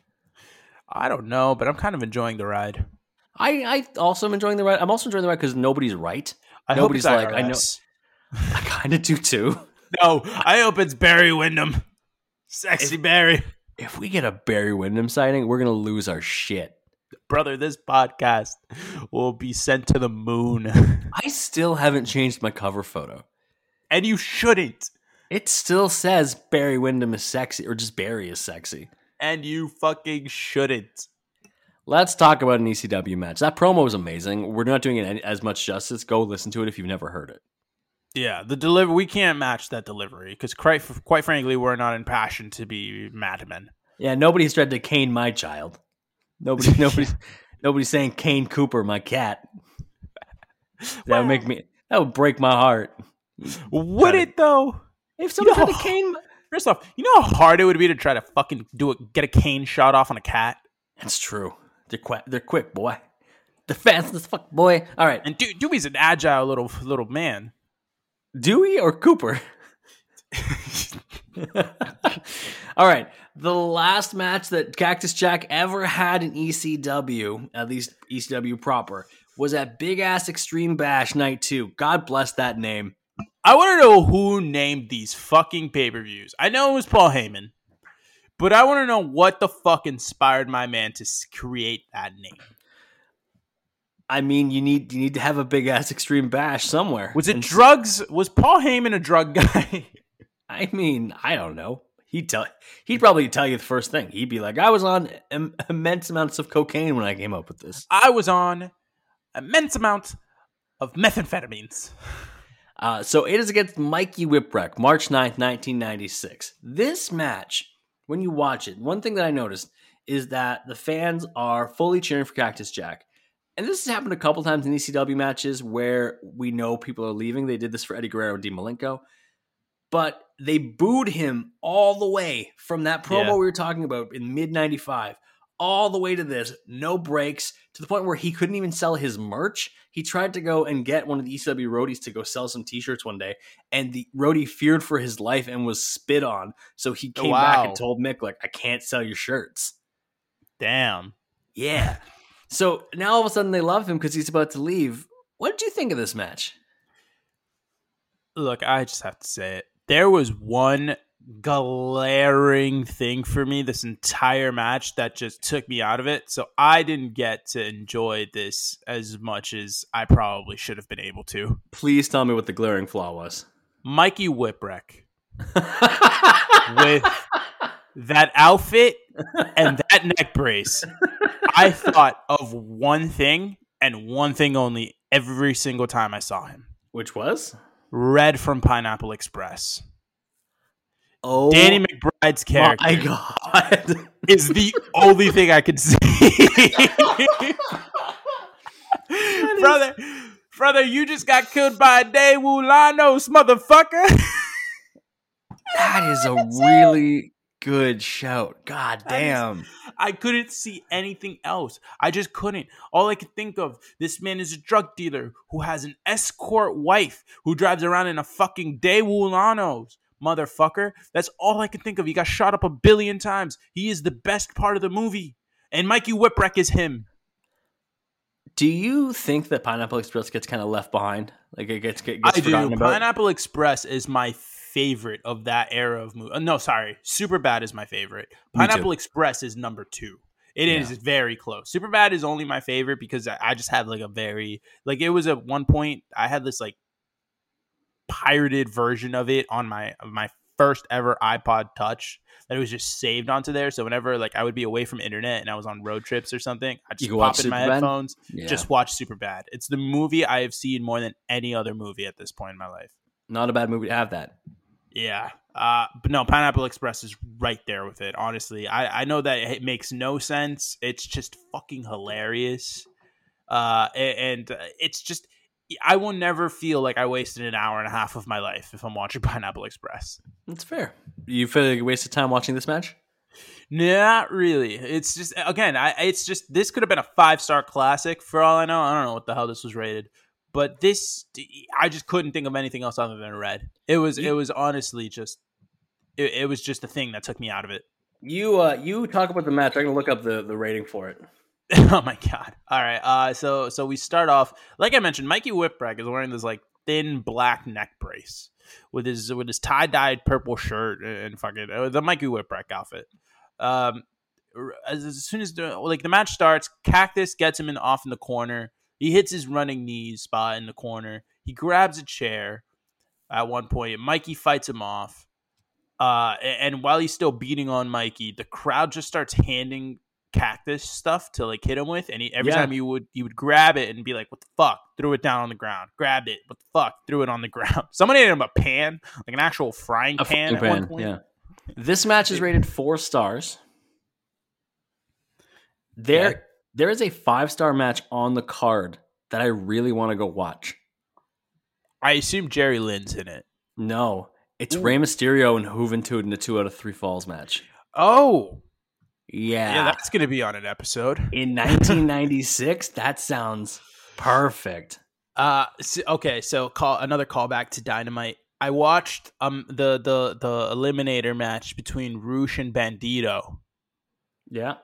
I don't know, but I'm kind of enjoying the ride. I, I also am enjoying the ride. I'm also enjoying the ride because nobody's right. I Nobody's it's like, I know- I kind of do too. No, I hope it's Barry Windham. Sexy Barry. If we get a Barry Windham sighting, we're gonna lose our shit. Brother, this podcast will be sent to the moon. I still haven't changed my cover photo. and you shouldn't. It still says Barry Windham is sexy, or just Barry is sexy. And you fucking shouldn't. Let's talk about an ECW match. That promo was amazing. We're not doing it as much justice. Go listen to it if you've never heard it. Yeah, the deliver we can't match that delivery because quite quite frankly, we're not in passion to be madmen. Yeah, nobody's tried to cane my child. Nobody, nobody's, nobody's saying cane Cooper, my cat. That would make me. That would break my heart. Would it. though? If someone No. tried to cane, First off, you know how hard it would be to try to fucking do it, get a cane shot off on a cat. that's true. They're quick. They're quick, boy. They're fast as fuck, boy. All right, And Du- Dewey's an agile little little man. Dewey or Cooper? All right. The last match that Cactus Jack ever had in ECW, at least ECW proper, was at Big Ass Extreme Bash Night 2. God bless that name. I want to know who named these fucking pay per views. I know it was Paul Heyman, but I want to know what the fuck inspired my man to create that name. I mean, you need you need to have a big ass extreme bash somewhere. Was it And- drugs? Was Paul Heyman a drug guy? I mean, I don't know. He'd tell he'd probably tell you the first thing. He'd be like, "I was on Im- immense amounts of cocaine when I came up with this." I was on immense amounts of methamphetamines. Uh, so it is against Mikey Whipwreck, March 9th, 1996. This match, when you watch it, one thing that I noticed is that the fans are fully cheering for Cactus Jack. And this has happened a couple times in ECW matches where we know people are leaving. They did this for Eddie Guerrero and Dean Malenko. But they booed him all the way from that promo Yeah. we were talking about in mid 95 all the way to this, no breaks, to the point where he couldn't even sell his merch. He tried to go and get one of the ECW roadies to go sell some t-shirts one day, and the roadie feared for his life and was spit on. So he oh, came back Wow. and told Mick, like, I can't sell your shirts. Damn. Yeah. So now all of a sudden they love him because he's about to leave. What did you think of this match? Look, I just have to say it. There was one glaring thing for me this entire match that just took me out of it. So I didn't get to enjoy this as much as I probably should have been able to. Please tell me what the glaring flaw was. Mikey Whipwreck with that outfit and that neck brace. I thought of one thing and one thing only every single time I saw him. Which was? Red from Pineapple Express. Oh, Danny McBride's character my God. is the only thing I could see. brother, brother, you just got killed by a Daewoo Lanos, motherfucker. that is a really good shout. God damn. I couldn't see anything else. I just couldn't. All I could think of, this man is a drug dealer who has an escort wife who drives around in a fucking Daewoo Lanos. Motherfucker. That's all I could think of. He got shot up a billion times. He is the best part of the movie. And Mikey Whipwreck is him. Do you think that Pineapple Express gets kind of left behind? Like it gets, gets I do. about? Pineapple Express is my favorite of that era of movie. Uh, no, sorry, Superbad is my favorite. Pineapple Express is number two. It is Yeah. very close. Superbad is only my favorite because I, I just have like a very like it was at one point I had this like pirated version of it on my my first ever iPod Touch that it was just saved onto there. So whenever like I would be away from internet and I was on road trips or something, I just pop in my headphones, Yeah. just watch Superbad. It's the movie I have seen more than any other movie at this point in my life. Not a bad movie to have that. Yeah. Uh, but no, Pineapple Express is right there with it. Honestly, I, I know that it makes no sense. It's just fucking hilarious. Uh, a- and uh, it's just, I will never feel like I wasted an hour and a half of my life if I'm watching Pineapple Express. That's fair. You feel like you wasted time watching this match? Not really. It's just again, I it's just this could have been a five star classic for all I know. I don't know what the hell this was rated, but this I just couldn't think of anything else other than red. It was it was honestly just it, it was just a thing that took me out of it. You uh, you talk about the match. I'm gonna look up the, the rating for it. oh my god! All right, uh, so so we start off like I mentioned. Mikey Whipwreck is wearing this like thin black neck brace with his with his tie dyed purple shirt and fucking uh, the Mikey Whipwreck outfit. Um, as, as soon as the like the match starts, Cactus gets him in off in the corner. He hits his running knees spot in the corner. He grabs a chair at one point. Mikey fights him off. Uh, and while he's still beating on Mikey, the crowd just starts handing Cactus stuff to like hit him with, and he, every Yeah. time he would he would grab it and be like, "What the fuck?" Threw it down on the ground. Grabbed it. What the fuck? Threw it on the ground. Somebody handed him a pan, like an actual frying A pan. at one point. Yeah. This match is rated four stars. There. There is a five star match on the card that I really want to go watch. I assume Jerry Lynn's in it. No, it's Rey Mysterio and Juventud in a two out of three falls match. Oh, Yeah, yeah, that's gonna be on an episode. in 1996. that sounds perfect. Uh, so, okay, so call another callback to Dynamite. I watched um the the the eliminator match between Rush and Bandito. Yeah,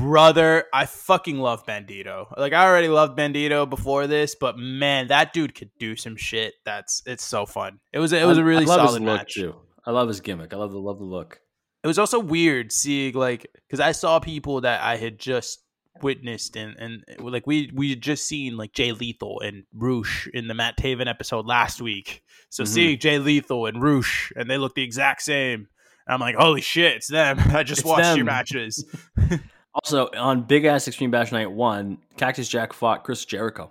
Brother, I fucking love Bandito. Like I already loved Bandito before this, but man, that dude could do some shit. That's it's so fun. It was a, it was a really I solid match. too. I love his gimmick. I love the love the look. It was also weird seeing like because I saw people that I had just witnessed and and like we we had just seen like Jay Lethal and Rush in the Matt Taven episode last week. So Mhm. seeing Jay Lethal and Rush and they look the exact same. I'm like, holy shit, it's them. I just It's watched your matches. Also on Big Ass Extreme Bash Night One, Cactus Jack fought Chris Jericho.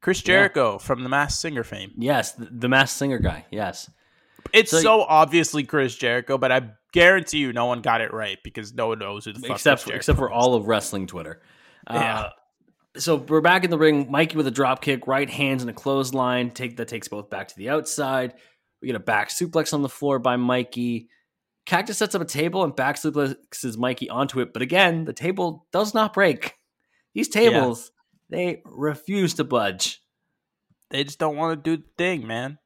Chris Jericho from the Masked Singer fame. Yes, the, the masked singer guy. Yes, It's So- so, obviously Chris Jericho, but I guarantee you no one got it right because no one knows who the fuck except except for all of wrestling Twitter. Yeah. Uh, so we're back in the ring. Mikey with a drop kick, right hands and a clothesline. Take that takes both back to the outside. We get a back suplex on the floor by Mikey. Cactus sets up a table and back suplexes Mikey onto it, but again, the table does not break. These tables, they refuse to budge. They just don't want to do the thing, man.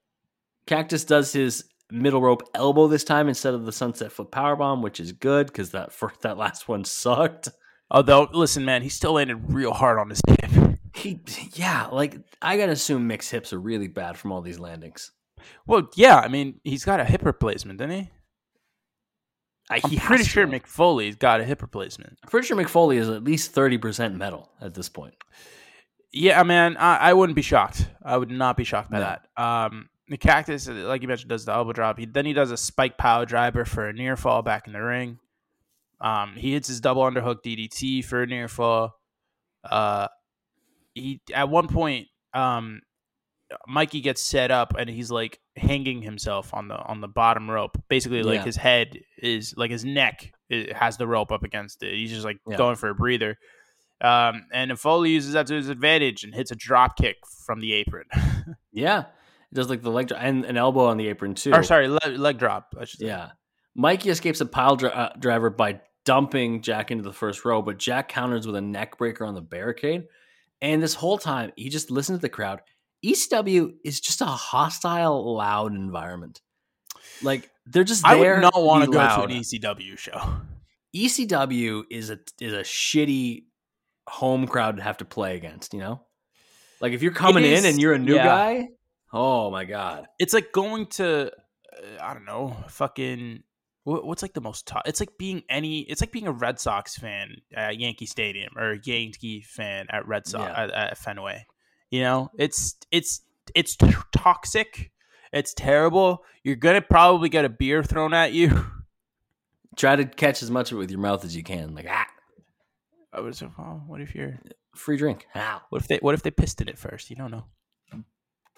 Cactus does his middle rope elbow this time instead of the sunset flip powerbomb, which is good because that first, that last one sucked. Although, listen, man, he still landed real hard on his hip. He, yeah, like I gotta assume Mick's hips are really bad from all these landings. Well, yeah, I mean, he's got a hip replacement, didn't he? I, I'm he has pretty to. sure Mick Foley's got a hip replacement. I'm pretty sure Mick Foley is at least thirty percent metal at this point. Yeah, man, I, I wouldn't be shocked. I would not be shocked by No. that. Um, the cactus, like you mentioned, does the elbow drop. He, then he does a spike power driver for a near fall back in the ring. Um, he hits his double underhook DDT for a near fall. Uh, he at one point, um, Mikey gets set up and he's like hanging himself on the on the bottom rope. Basically, like Yeah. his head is like his neck has the rope up against it. He's just like Yeah. going for a breather. Um, and Foley uses that to his advantage and hits a drop kick from the apron. Yeah, it does like the leg dro- and an elbow on the apron too. or sorry, leg, leg drop. I should. Yeah, Mikey escapes a pile dri- uh, driver by dumping Jack into the first row, but Jack counters with a neck breaker on the barricade. And this whole time, he just listened to the crowd. ECW is just a hostile, loud environment. Like they're just I would not want to go loud. to an ECW show. ECW is a is a shitty home crowd to have to play against. You know, like if you're coming in and you're a new yeah. guy, oh my god, It's like going to, uh, I don't know, fucking. What's like the most tough? It's like being any. It's like being a Red Sox fan at Yankee Stadium or a Yankee fan at Red Sox Yeah. at, at Fenway. You know, it's it's it's t- toxic. It's terrible. You're gonna probably get a beer thrown at you. try to catch as much of it with your mouth as you can. Like ah, I was like, oh, what if you're? free drink. Ah. What if they? What if they pissed in it first? You don't know.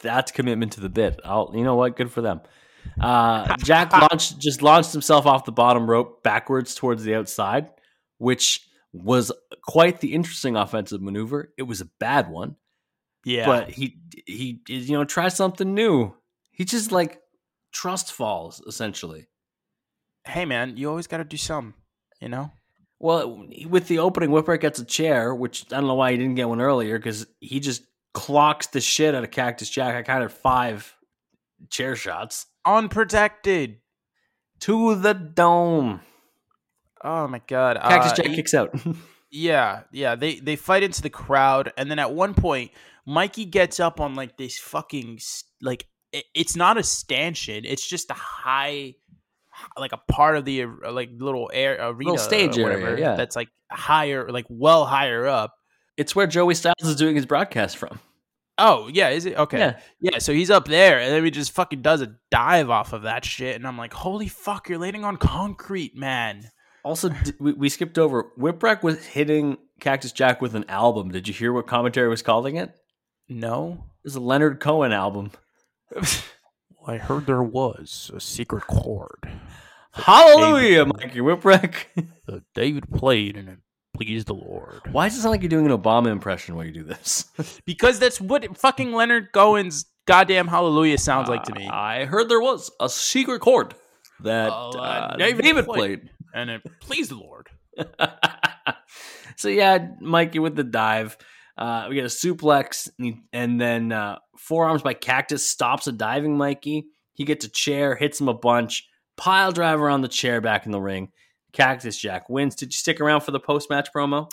that's commitment to the bit. I'll, you know what? Good for them. Uh, Jack launched just launched himself off the bottom rope backwards towards the outside, which was quite the interesting offensive maneuver. It was a bad one, Yeah, but he he you know try something new. He just like trust falls essentially. hey man, you always got to do some. You know. Well, with the opening, Whipwreck gets a chair, which I don't know why he didn't get one earlier because he just clocks the shit out of Cactus Jack. I counted five chair shots Unprotected. to the dome. Oh my god. Cactus Uh, Jack he- kicks out. Yeah, yeah. They they fight into the crowd, and then at one point, Mikey gets up on like this fucking like it, it's not a stanchion. It's just a high like a part of the uh, like little air arena, stage or area, whatever, yeah. that's like higher, like well higher up. It's where Joey Styles is doing his broadcast from. Oh yeah, is it okay? Yeah. Yeah, so he's up there, and then he just fucking does a dive off of that shit, and I'm like, holy fuck, you're landing on concrete, man. Also, we, we skipped over. Whipwreck was hitting Cactus Jack with an album. Did you hear what commentary was calling it? No, it's a Leonard Cohen album. I heard there was a secret chord Hallelujah, Mikey Whipwreck. that David played, and it pleased the Lord. Why does it sound like you're doing an Obama impression while you do this? Because that's what fucking Leonard Cohen's goddamn hallelujah sounds like to me. I heard there was a secret chord that uh, uh, David David, played. played. and it pleased the Lord. so yeah, Mikey with the dive. Uh, we get a suplex, and, then uh, forearms by Cactus stops a diving Mikey. He gets a chair, hits him a bunch, pile driver on the chair back in the ring. Cactus Jack wins. Did you stick around for the post match promo?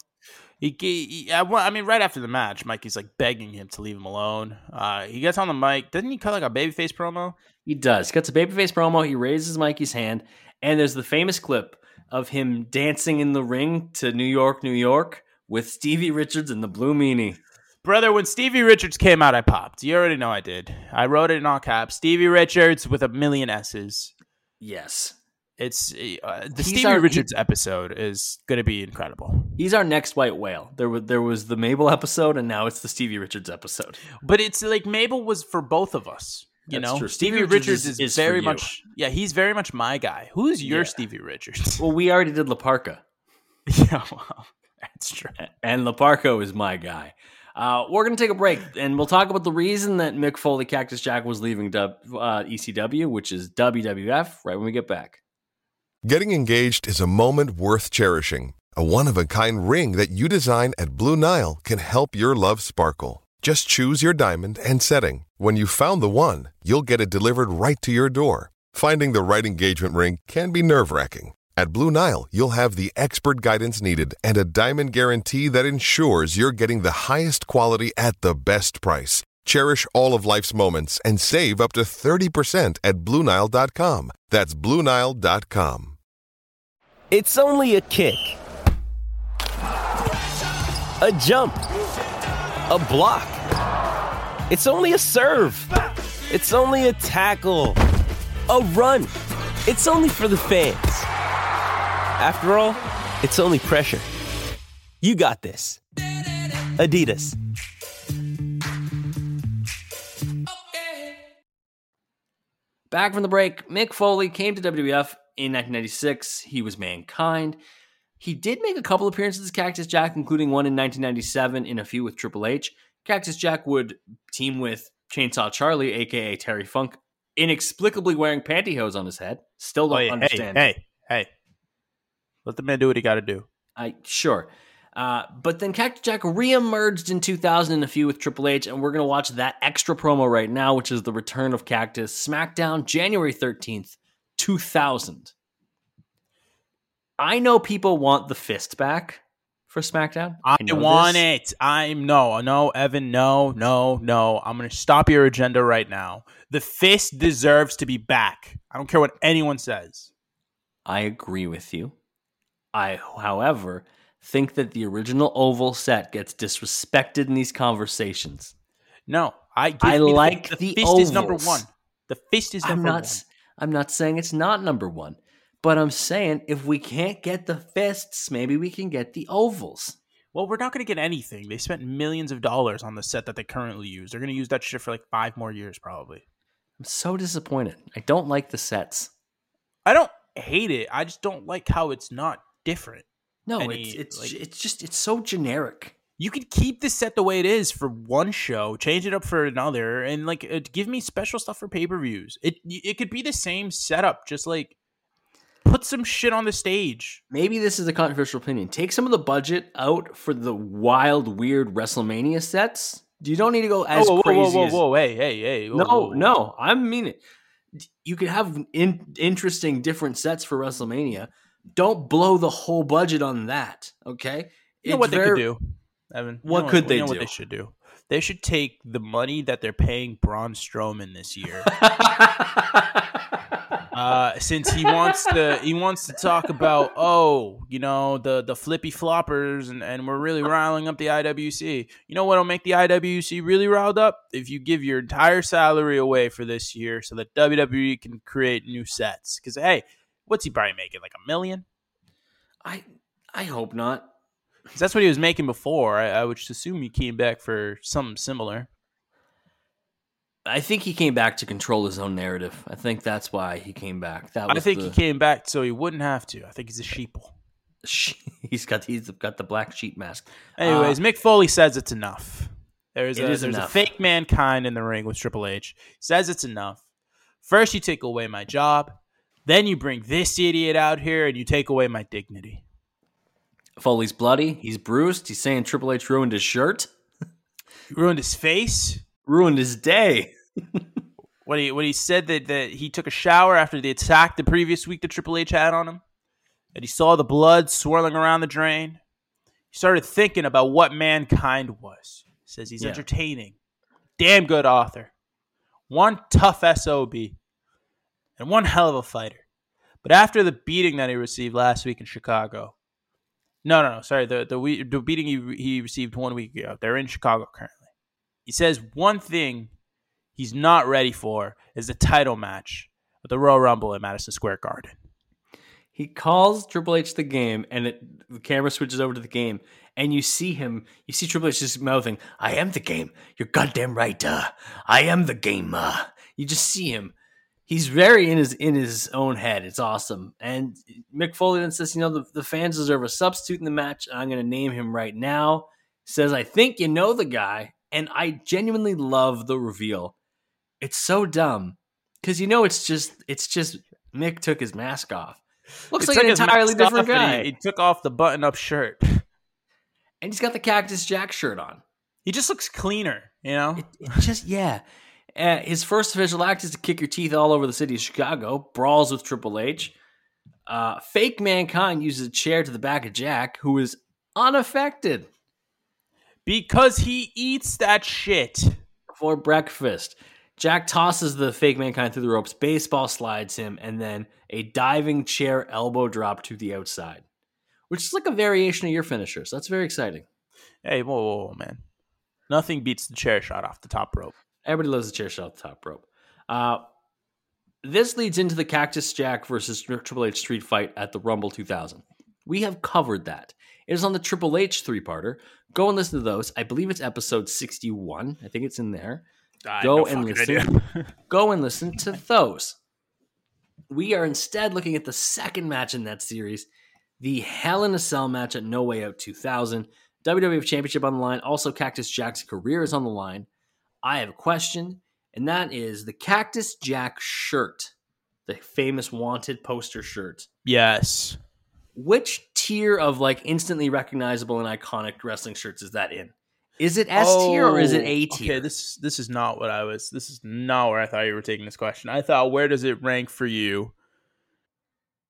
He, he, I mean, right after the match, Mikey's like begging him to leave him alone. Uh, he gets on the mic. Doesn't he cut like a babyface promo? He does. He cuts a babyface promo. He raises Mikey's hand, and there's the famous clip of him dancing in the ring to New York, New York with Stevie Richards and the Blue Meanie. Brother, when Stevie Richards came out, I popped. You already know I did. I wrote it in all caps. Stevie Richards with a million S's. Yes. It's uh, the He's Stevie our- Richards episode is going to be incredible. He's our next white whale. There was there was the Mabel episode, and now it's the Stevie Richards episode. But it's like Mabel was for both of us. You That's know, true. Stevie, Stevie Richards, Richards is, is for very much. Yeah, he's very much my guy. Who's your Yeah. Stevie Richards? Well, we already did La Parca, yeah, well, that's true. and La Parca is my guy. Uh, we're gonna take a break, and we'll talk about the reason that Mick Foley, Cactus Jack, was leaving uh, ECW, which is WWF. Right when we get back. Getting engaged is a moment worth cherishing. A one of a kind ring that you design at Blue Nile can help your love sparkle. Just choose your diamond and setting. When you've found the one, you'll get it delivered right to your door. Finding the right engagement ring can be nerve wracking. At Blue Nile, you'll have the expert guidance needed and a diamond guarantee that ensures you're getting the highest quality at the best price. Cherish all of life's moments and save up to 30% at BlueNile.com. That's BlueNile.com. It's only a kick, a jump, a block. It's only a serve. It's only a tackle, a run. It's only for the fans. After all, it's only pressure. You got this. Adidas. Back from the break, Mick Foley came to WWF in 1996. He was Mankind. He did make a couple appearances as Cactus Jack, including one in 1997 in a feud with Triple H. Cactus Jack would team with Chainsaw Charlie, aka Terry Funk, inexplicably wearing pantyhose on his head. Still don't Oh, yeah, understand. Hey, hey, hey. Let the man do what he got to do. I sure. Uh, but then Cactus Jack reemerged in 2000 in a feud with Triple H, and we're going to watch that extra promo right now, which is the return of Cactus SmackDown, January 13th, 2000. I know people want the fist back for SmackDown. I, know want this. it. I'm no, no, Evan, no, no, no. I'm gonna stop your agenda right now. The fist deserves to be back. I don't care what anyone says. I agree with you. I, however, think that the original Oval set gets disrespected in these conversations. No, I. I like the, the fist is number one. The fist is number I'm not. one. I'm not saying it's not number one, but I'm saying if we can't get the fists, maybe we can get the ovals. Well, we're not going to get anything. They spent millions of dollars on the set that they currently use. They're going to use that shit for like five more years, probably. I'm so disappointed. I don't like the sets. I don't hate it. I just don't like how it's not different. No, Any, it's it's like- it's just it's so generic. You could keep the set the way it is for one show, change it up for another, and like uh, give me special stuff for pay per views. It it could be the same setup, just like put some shit on the stage. Maybe this is a controversial opinion. Take some of the budget out for the wild, weird WrestleMania sets. You don't need to go as oh, whoa, crazy whoa, whoa, as whoa, hey, hey, hey! whoa, no, whoa, whoa. no. I mean it. You could have in, interesting different sets for WrestleMania. Don't blow the whole budget on that. Okay. You know what they could do, Evan? What know could they know What they should do? They should take the money that they're paying Braun Strowman this year. uh, since he wants to he wants to talk about oh you know the the flippy floppers and, and we're really riling up the IWC. You know what'll make the IWC really riled up if you give your entire salary away for this year so that WWE can create new sets. Because hey, what's he probably making like a million? I I hope not. 'Cause that's what he was making before. I, I would just assume he came back for something similar. I think he came back to control his own narrative. I think that's why he came back. That was I think the, he came back so he wouldn't have to. I think he's a sheeple. He's got he's got the black sheep mask. Anyways, Uh, Mick Foley says it's enough. There's It a is there's enough. a fake mankind in the ring with Triple H. Says it's enough. First you take away my job, then you bring this idiot out here and you take away my dignity. Foley's bloody. He's bruised. He's saying Triple H ruined his shirt, ruined his face. ruined his day. What he what he said that, that he took a shower after the attack the previous week that Triple H had on him, and he saw the blood swirling around the drain. He started thinking about what mankind was. He Says he's Yeah. entertaining, damn good author, one tough sob, and one hell of a fighter. But after the beating that he received last week in Chicago, no, no, no, sorry, the the, the beating he he received one week ago. They're in Chicago currently. He says one thing he's not ready for is the title match at the Royal Rumble at Madison Square Garden. He calls Triple H the game, and it, the camera switches over to the game, and you see him. You see Triple H just mouthing, "I am the game. You're goddamn right. Uh, I am the game." Uh. You just see him. He's very in his in his own head. It's awesome. And Mick Foley then says, "You know, the, the fans deserve a substitute in the match. And I'm going to name him right now." Says, "I think you know the guy," and I genuinely love the reveal. It's so dumb because you know it's just it's just Mick took his mask off. Looks He like an entirely different guy. He, he took off the button-up shirt. and he's got the Cactus Jack shirt on. He just looks cleaner, you know. It, it just yeah. Uh, his first official act is to kick your teeth all over the city of Chicago. Brawls with Triple H. Uh, fake mankind uses a chair to the back of Jack, who is unaffected because he eats that shit. for breakfast. Jack tosses the fake mankind through the ropes, baseball slides him, and then a diving chair elbow drop to the outside, which is like a variation of your finisher. So that's very exciting. Hey, whoa, whoa, whoa, man! Nothing beats the chair shot off the top rope. Everybody loves the chair shot at the top rope. Uh, this leads into the Cactus Jack versus Triple H street fight at the Rumble 2000. We have covered that. It is on the Triple H three parter. Go and listen to those. I believe it's episode 61. I think it's in there. I Go no and listen. Go and listen to those. We are instead looking at the second match in that series, the Hell in a Cell match at No Way Out 2000. WWF Championship on the line. Also, Cactus Jack's career is on the line. I have a question, and that is the Cactus Jack shirt, the famous wanted poster shirt. yes. Which tier of like instantly recognizable and iconic wrestling shirts is that in? Is it S tier or is it A Oh, tier? Okay, this this is not what I was. This is not where I thought you were taking this question. I thought, where does it rank for you?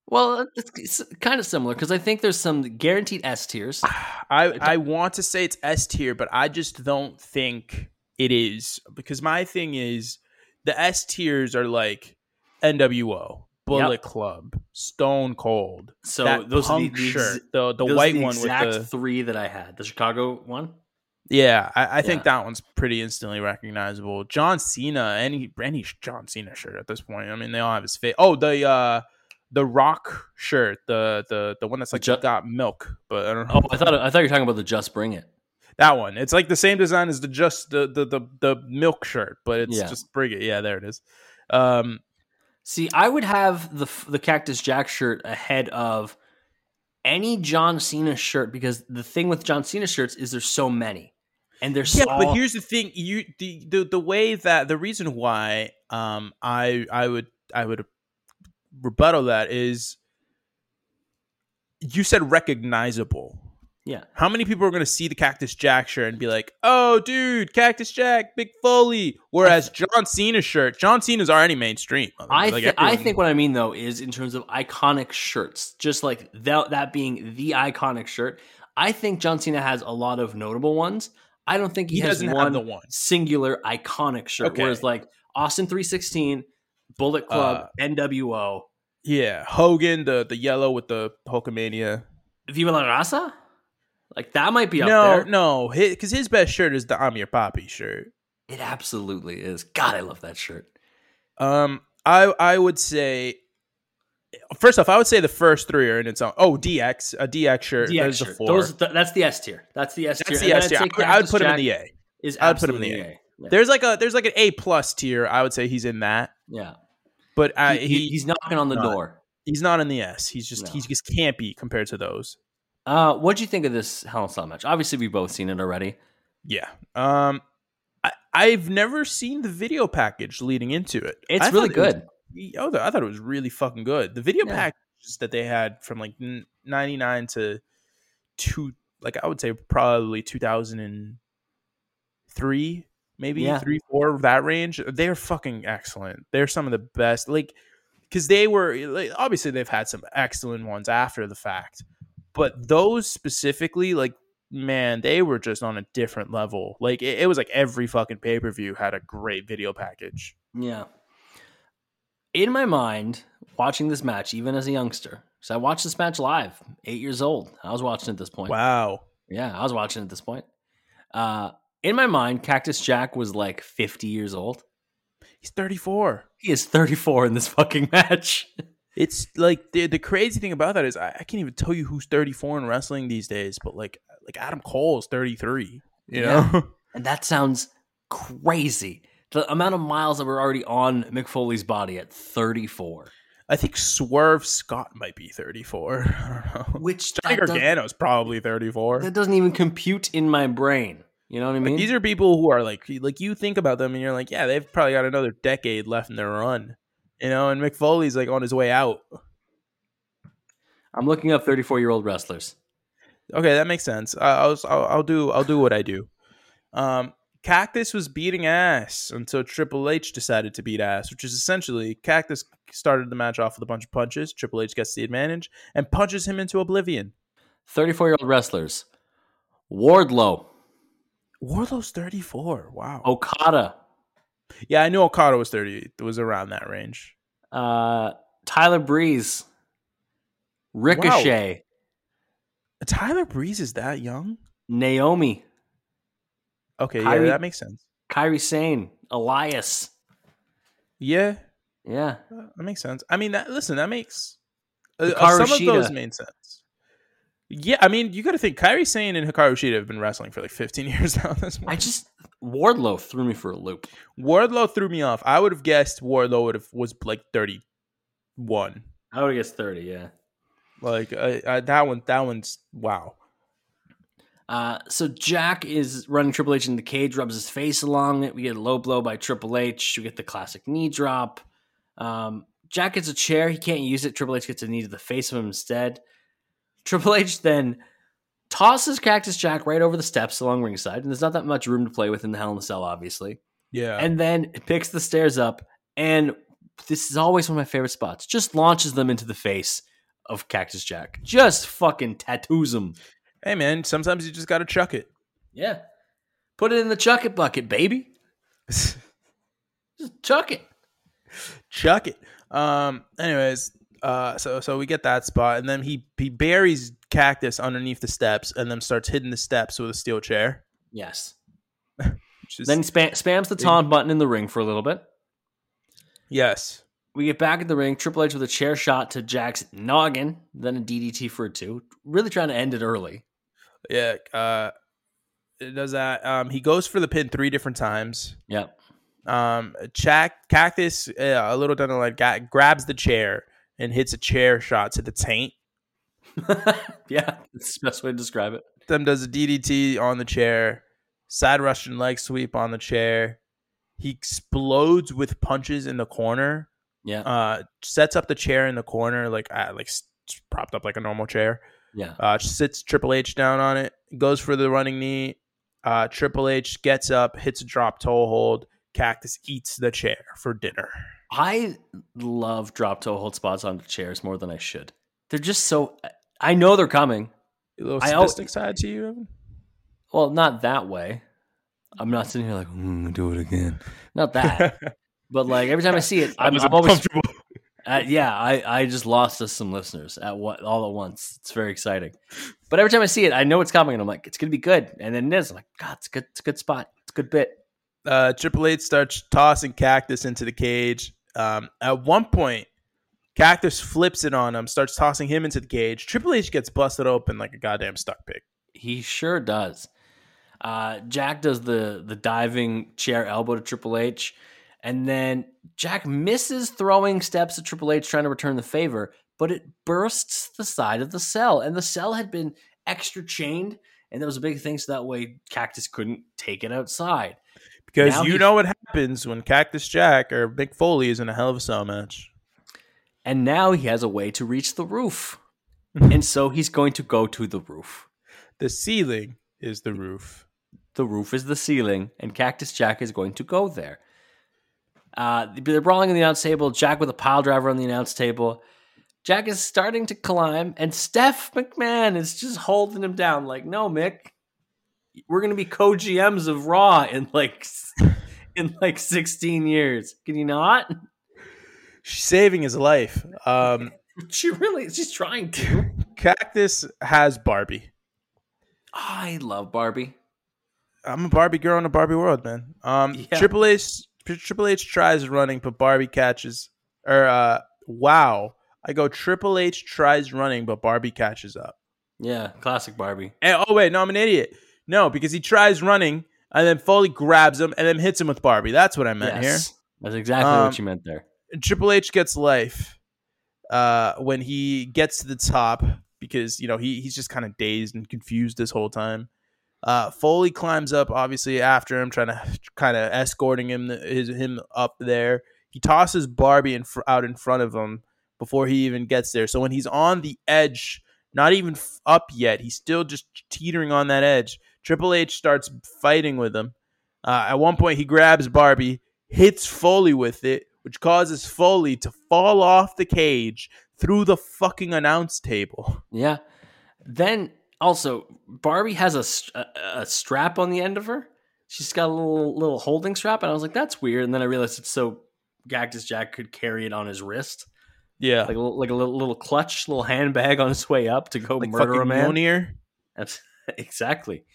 Well, it's, it's kind of similar because I think there's some guaranteed S tiers. I I want to say it's S tier, but I just don't think it is because my thing is the S tiers are like NWO, Bullet Yep. Club, Stone Cold. So that those are the, punk the shirt, the the white the one exact with the three that I had. The Chicago one. yeah. I, I think Yeah. that one's pretty instantly recognizable. John Cena, any any John Cena shirt at this point. I mean, they all have his face. Oh, the uh the Rock shirt, the the the one that's like Ju- got milk, but I don't know. Oh, I thought I thought you were talking about the Just Bring It. That one. It's like the same design as the just the the the, the milk shirt, but it's Yeah. just bring it. Yeah, there it is. Um See, I would have the the Cactus Jack shirt ahead of any John Cena shirt because the thing with John Cena shirts is there's so many, and there's yeah, all, but here's the thing. You the, the the way that the reason why um I I would I would rebuttal that is you said recognizable. Yeah. How many people are going to see the Cactus Jack shirt and be like, "Oh, dude, Cactus Jack, Mick Foley"? Whereas John Cena's shirt, John Cena's already mainstream. I Like, thi- I think what I mean though is in terms of iconic shirts, just like that that being the iconic shirt. I think John Cena has a lot of notable ones. I don't think he, He has one the one. singular iconic shirt. Okay. Whereas like Austin three sixteen, Bullet Club, Uh, NWO, Yeah, Hogan, the the yellow with the Hulkamania. Viva la Raza. Like that might be up no, there. no, because his, best shirt is the I'm Your Papi shirt. It absolutely is. God, I love that shirt. Um, I I would say, first off, I would say the first three are in its own. Oh, DX, a DX shirt. DX shirt. four. Those, th- that's the S tier. That's the S tier. That's the S tier. say I would put him in the A. Is I would put him in the absolutely A. Yeah. There's like a there's like an A plus tier. I would say he's in that, yeah. but uh, He- he, he's knocking on the not. door. he's not in the S. He's just No. he just can't be compared to those. Uh, what do you think of this Hell in a Cell match? Obviously, we've both seen it already. Yeah. Um, I, I've never seen the video package leading into it. It's I really thought it was- good. oh, I thought it was really fucking good. The video Yeah. packages that they had from like 99 to two, like I would say probably 2003, maybe Yeah. three, four, that range. They're fucking excellent. They're some of the best. Like, because they were like, obviously they've had some excellent ones after the fact, but those specifically, like, man, they were just on a different level. Like, it, it was like every fucking pay per view had a great video package. Yeah. In my mind, watching this match, even as a youngster, so I watched this match live, eight years old. I was watching at this point. Wow. Yeah, I was watching at this point. Uh, in my mind, Cactus Jack was like 50 years old. He's 34. He is 34 in this fucking match. It's like the the crazy thing about that is I, I can't even tell you who's 34 in wrestling these days, but like like Adam Cole is 33. You Yeah. know? And that sounds crazy. The amount of miles that were already on Mick Foley's body at 34. I think Swerve Scott might be 34. I don't know. Which Johnny Gargano's probably 34. That doesn't even compute in my brain. You know what I mean? Like, these are people who are like like you think about them and you're like, yeah, they've probably got another decade left in their run. You know, and Mick Foley's like on his way out. I'm looking up 34 year old wrestlers. Okay, that makes sense. I, I'll, I'll I'll do I'll do what I do. Um, Cactus was beating ass until Triple H decided to beat ass, which is essentially Cactus started the match off with a bunch of punches. Triple H gets the advantage and punches him into oblivion. 34 year old wrestlers. Wardlow, Wardlow's thirty four. Wow. Okada, Yeah, I knew Okada was thirty. It was around that range. uh, Tyler Breeze, Ricochet, Tyler Breeze is that young? Naomi, Okay, Kairi- yeah, that makes sense. Kairi Sane, Elias. Yeah, Yeah. that makes sense. I mean, that listen, that makes uh, uh, some of those made sense. Yeah, I mean, you got to think Kairi Sane and Hikaru Shida have been wrestling for like 15 years now. At this point. I just, Wardlow threw me for a loop. Wardlow threw me off. I would have guessed Wardlow would have was like 31. I would have guessed 30, yeah. Like uh, uh, that one, that one's wow. Uh, so Jack is running Triple H in the cage, rubs his face along it. We get a low blow by Triple H. We get the classic knee drop. Um, Jack gets a chair. He can't use it. Triple H gets a knee to the face of him instead. Triple H then tosses Cactus Jack right over the steps along ringside, and there's not that much room to play with in the Hell in a Cell, obviously. Yeah, And then picks the stairs up, and this is always one of my favorite spots. Just launches them into the face of Cactus Jack. Just fucking tattoos him. hey man, sometimes you just got to chuck it. Yeah. Put it in the chuck it bucket, baby. Just chuck it. chuck it. Um. Anyways, uh. So so we get that spot, and then he he buries Cactus underneath the steps, and then starts hitting the steps with a steel chair. Yes. Then spam- spams the taunt button in the ring for a little bit. yes, We get back in the ring. Triple H with a chair shot to Jack's noggin, then a DDT for a two. Really trying to end it early. yeah. Uh, it does that. Um, he goes for the pin three different times. Yep. Um, Jack Cactus uh, a little down the line grabs the chair and hits a chair shot to the taint. yeah, that's the best way to describe it. Then does a DDT on the chair, side Russian leg sweep on the chair. He explodes with punches in the corner. Yeah. Uh, sets up the chair in the corner like uh, like propped up like a normal chair. yeah. Uh, sits Triple H down on it, goes for the running knee. Uh, Triple H gets up, hits a drop toe hold. Cactus eats the chair for dinner. I love drop toe hold spots on chairs more than I should. They're just so. I know they're coming. A little sadistic side to you, Evan? Well, not that way. I'm not sitting here like, mm, do it again. Not that. But like every time I see it, I'm, I'm always uh, yeah. I I just lost us some listeners at what all at once. It's very exciting. But every time I see it, I know it's coming, and I'm like, it's gonna be good. And then it is. I'm like, God, it's good. It's a good spot. It's a good bit. uh, Triple H starts tossing Cactus into the cage. Um, at one point, Cactus flips it on him, starts tossing him into the cage. Triple H gets busted open like a goddamn stuck pig. He sure does. Uh, Jack does the the diving chair elbow to Triple H, and then Jack misses throwing steps at Triple H, trying to return the favor, but it bursts the side of the cell, and the cell had been extra chained, and that was a big thing, so that way Cactus couldn't take it outside. Because Now you know what happens when Cactus Jack or Mick Foley is in a hell in a cell match. And now he has a way to reach the roof, and so he's going to go to the roof. The ceiling is the roof. the roof is the ceiling, and Cactus Jack is going to go there. Uh, they're brawling on the announce table. Jack with a pile driver on the announce table. Jack is starting to climb, and Steph McMahon is just holding him down. Like, no, Mick, we're to be co-GMs of Raw in like in like sixteen years. Can you not? She's saving his life. Um, She really, she's trying to. Cactus has Barbie. I love Barbie. I'm a Barbie girl in a Barbie world, man. Um, Yeah. Triple H Triple H tries running, but Barbie catches. Or uh, wow, I go Triple H tries running, but Barbie catches up. Yeah, classic Barbie. And, oh wait, no, I'm an idiot. No, because he tries running and then Foley grabs him and then hits him with Barbie. That's what I meant Yes, that's exactly Um, what you meant there. here. Triple H gets life uh, when he gets to the top because you know he he's just kind of dazed and confused this whole time. Uh, Foley climbs up, obviously after him, trying to kind of escorting him his him up there. He tosses Barbie in fr- out in front of him before he even gets there. So when he's on the edge, not even f- up yet, he's still just teetering on that edge. Triple H starts fighting with him. Uh, at one point, he grabs Barbie, hits Foley with it, which causes Foley to fall off the cage through the fucking announce table. Yeah. Then also, Barbie has a a strap on the end of her. She's got a little little holding strap, and I was like, "That's weird." And then I realized it's so Cactus Jack could carry it on his wrist, Yeah, like a, little- like a little, little clutch, little handbag on his way up to go like murder a man. Mjolnir. That's exactly.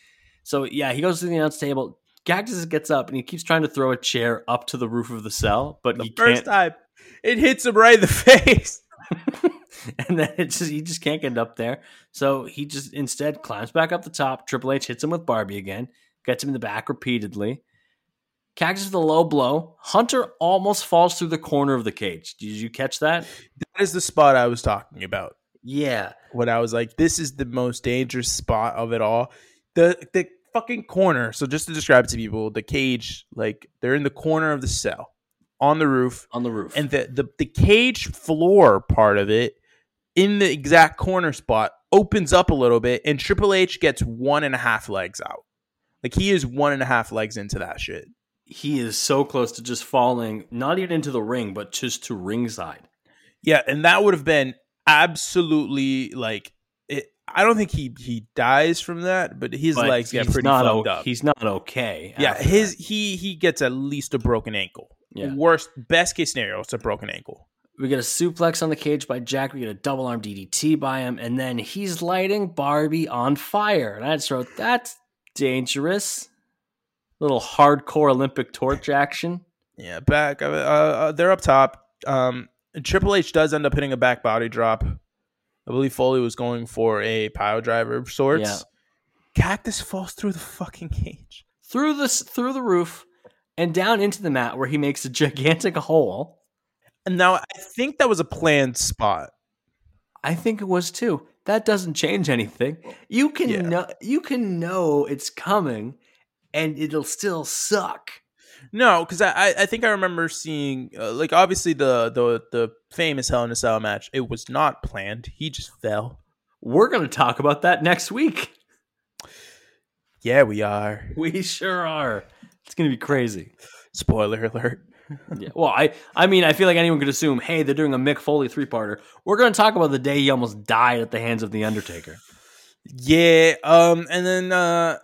So yeah, he goes to the announce table. Cactus gets up and he keeps trying to throw a chair up to the roof of the cell, but The he first can't. time, it hits him right in the face. and then it just he just can't get up there. So he just instead climbs back up the top. Triple H hits him with Barbie again, gets him in the back repeatedly. Cactus with a low blow. Hunter almost falls through the corner of the cage. Did you catch that? That is the spot I was talking about. Yeah. when I was like, this is the most dangerous spot of it all. The the fucking corner. So just to describe it to people, the cage, like they're in the corner of the cell on the roof. On the roof. And the, the, the cage floor part of it in the exact corner spot opens up a little bit and Triple H gets one and a half legs out. Like he is one and a half legs into that shit. he is so close to just falling, not even into the ring, but just to ringside. Yeah, and that would have been absolutely like I don't think he he dies from that, but his But legs get he's pretty not fucked o- up. He's not okay. yeah, his that. he he gets at least a broken ankle. Yeah. Worst best case scenario, it's a broken ankle. We get a suplex on the cage by Jack. We get a double arm DDT by him, and then he's lighting Barbie on fire. And I just wrote, "That's dangerous." Little hardcore Olympic torch action. Yeah, back. Uh, uh, they're up top. Um, Triple H does end up hitting a back body drop. I believe Foley was going for a pile driver of sorts. Yeah. Cactus falls through the fucking cage. through the through the roof and down into the mat, where he makes a gigantic hole. And now I think that was a planned spot. I think it was too. That doesn't change anything. You can Yeah. know you can know it's coming, and it'll still suck. No, because I, I think I remember seeing uh, like obviously the the the famous Hell in a Cell match. It was not planned. He just fell. We're going to talk about that next week. Yeah, we are. We sure are. It's going to be crazy. Spoiler alert. Yeah. Well, I I mean, I feel like anyone could assume, hey, they're doing a Mick Foley three parter. We're going to talk about the day he almost died at the hands of the Undertaker. Yeah. Um. And then uh,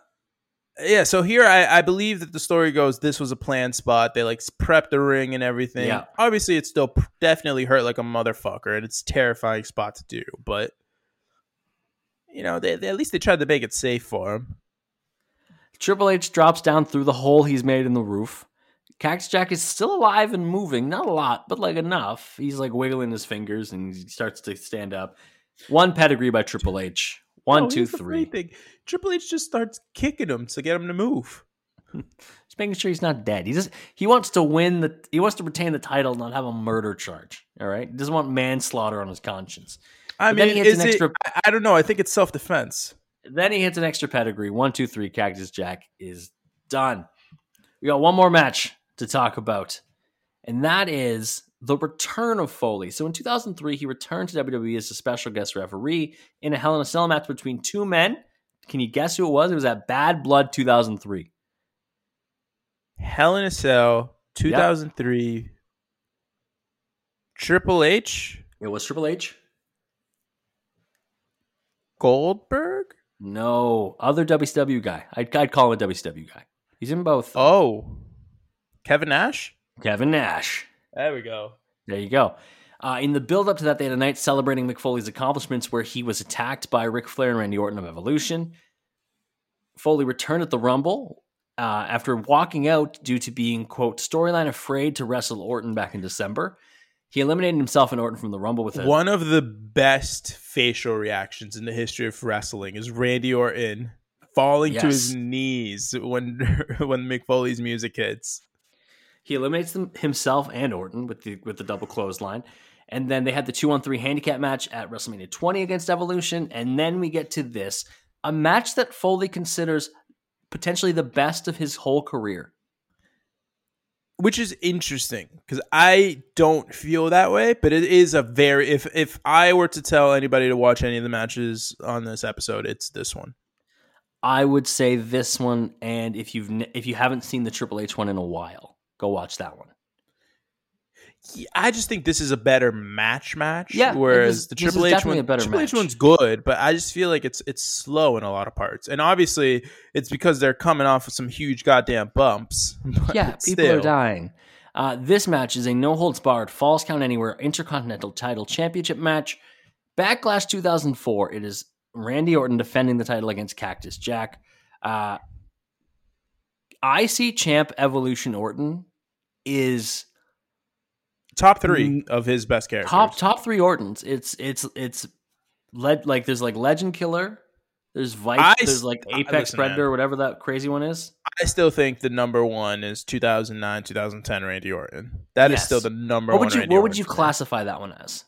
yeah, so here I, I believe that the story goes this was a planned spot. They like prepped the ring and everything. Yeah. Obviously, it still definitely hurt like a motherfucker, and it's a terrifying spot to do. But you know, they, they at least they tried to make it safe for him. Triple H drops down through the hole he's made in the roof. Cactus Jack is still alive and moving, not a lot, but like enough. He's like wiggling his fingers and he starts to stand up. One pedigree by Triple H. One, Oh, two, three. thing. Triple H just starts kicking him to get him to move. Just making sure he's not dead. He just he wants to win the he wants to retain the title, and not have a murder charge. All right, he doesn't want manslaughter on his conscience. I But mean, he hits is an it, extra- I, I don't know. I think it's self defense. Then he hits an extra pedigree. One, two, three. Cactus Jack is done. We got one more match to talk about, and that is the return of Foley. So in 2003, he returned to WWE as a special guest referee in a Hell in a Cell match between two men. Can you guess who it was? It was at Bad Blood 2003. Hell in a Cell, 2003. Triple H, It was Triple H. Goldberg. No, other WCW guy. I'd, I'd call him a WCW guy. He's in both. Oh, Kevin Nash. Kevin Nash. There we go. There you go. Uh, in the build up to that, they had a night celebrating Mick Foley's accomplishments where he was attacked by Ric Flair and Randy Orton of Evolution. Foley returned at the Rumble uh, after walking out due to being, quote, storyline afraid to wrestle Orton back in December. He eliminated himself and Orton from the Rumble with a. One of the best facial reactions in the history of wrestling is Randy Orton falling to his knees when when Mick Foley's music hits. He eliminates them, himself and Orton with the with the double clothesline. And then they had the two on three handicap match at WrestleMania 20 against Evolution. And then we get to this a match that Foley considers potentially the best of his whole career. which is interesting because I don't feel that way, but it is a very if if I were to tell anybody to watch any of the matches on this episode, it's this one. I would say this one, and if you've if you haven't seen the Triple H one in a while, go watch that one. I just think this is a better match match. Yeah, whereas this- the Triple H one, a better Triple H one's good, but I just feel like it's it's slow in a lot of parts, and obviously it's because they're coming off of some huge goddamn bumps. but Yeah, people are dying. Uh, this match is a no holds barred, falls count anywhere Intercontinental Title Championship match. Backlash 2004. It is Randy Orton defending the title against Cactus Jack. Uh, IC Champ Evolution Orton is Top three of his best characters. Mm. top top three Ortons. It's it's it's led like there's like Legend Killer. There's Vice. I there's like Apex listen, Predator, man. whatever that crazy one is. I still think the number one is 2009, 2010 Randy Orton. That is Yes. still the number What one. would you Randy What would Orton you for me. classify that one as?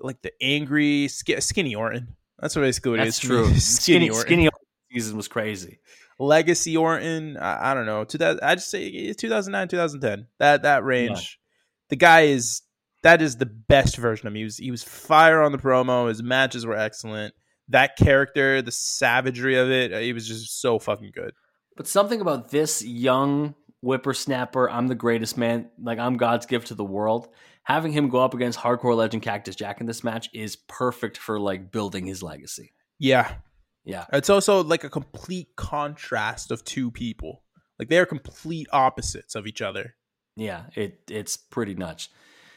Like the angry, skinny Orton. That's what basically what it That's is. for true. skinny, Skinny Orton. Skinny Orton season was crazy. Legacy Orton. I, I don't know. 2000, I just say 2009, 2010. That that range. The guy is that is the best version of him. He was he was fire on the promo. His matches were excellent. That character, the savagery of it, uh, he was just so fucking good. But something about this young whippersnapper, I'm the greatest man, like I'm God's gift to the world. Having him go up against hardcore legend Cactus Jack in this match is perfect for like building his legacy. Yeah, Yeah. It's also like a complete contrast of two people. Like they are complete opposites of each other. Yeah, it it's pretty nuts.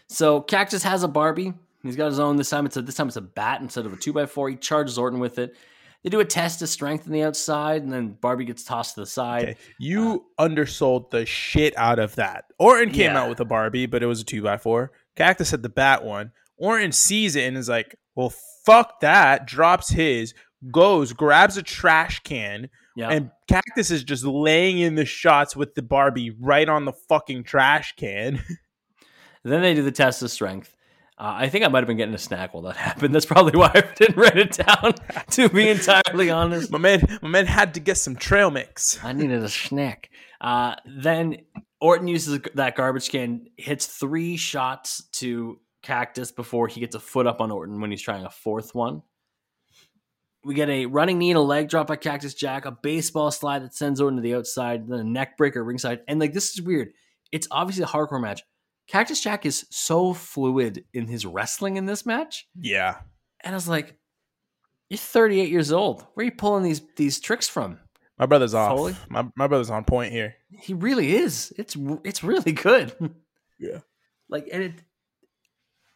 So Cactus has a Barbie. He's got his own this time. It's a this time it's a bat instead of a two by four. He charges Orton with it. They do a test of strength on the outside, and then Barbie gets tossed to the side. Okay. You uh, undersold the shit out of that. Orton came Yeah. out with a Barbie, but it was a two by four. Cactus had the bat one. Orton sees it and is like, well, fuck that. Drops his, goes, grabs a trash can, Yeah. and Cactus is just laying in the shots with the Barbie right on the fucking trash can. Then they do the test of strength. Uh, I think I might have been getting a snack while that happened. That's probably why I didn't write it down. To be entirely honest, my man, my man had to get some trail mix. I needed a snack. Uh, then Orton uses that garbage can, hits three shots to Cactus before he gets a foot up on Orton when he's trying a fourth one. We get a running knee and a leg drop by Cactus Jack, a baseball slide that sends Orton to the outside, then a neck breaker ringside. And like this is weird. It's obviously a hardcore match. Cactus Jack is so fluid in his wrestling in this match. Yeah. And I was like, You're 38 years old. Where are you pulling these these tricks from? My brother's off. My my brother's on point here. He really is. It's it's really good. Yeah. Like and it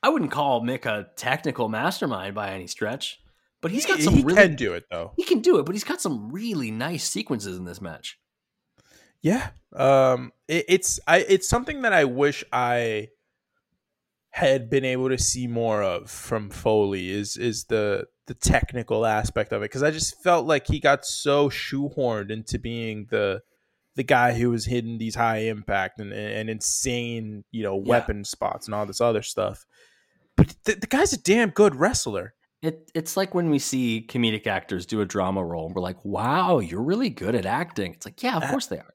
I wouldn't call Mick a technical mastermind by any stretch, but he's got some he really can do it though. he can do it, but he's got some really nice sequences in this match. Yeah. Um it, it's I it's something that I wish I had been able to see more of from Foley is is the the technical aspect of it cuz I just felt like he got so shoehorned into being the the guy who was hitting these high impact and, and insane, you know, Yeah. weapon spots and all this other stuff. But the, the guy's a damn good wrestler. It it's like when we see comedic actors do a drama role and we're like, "Wow, you're really good at acting." It's like, "Yeah, of Uh, course they are."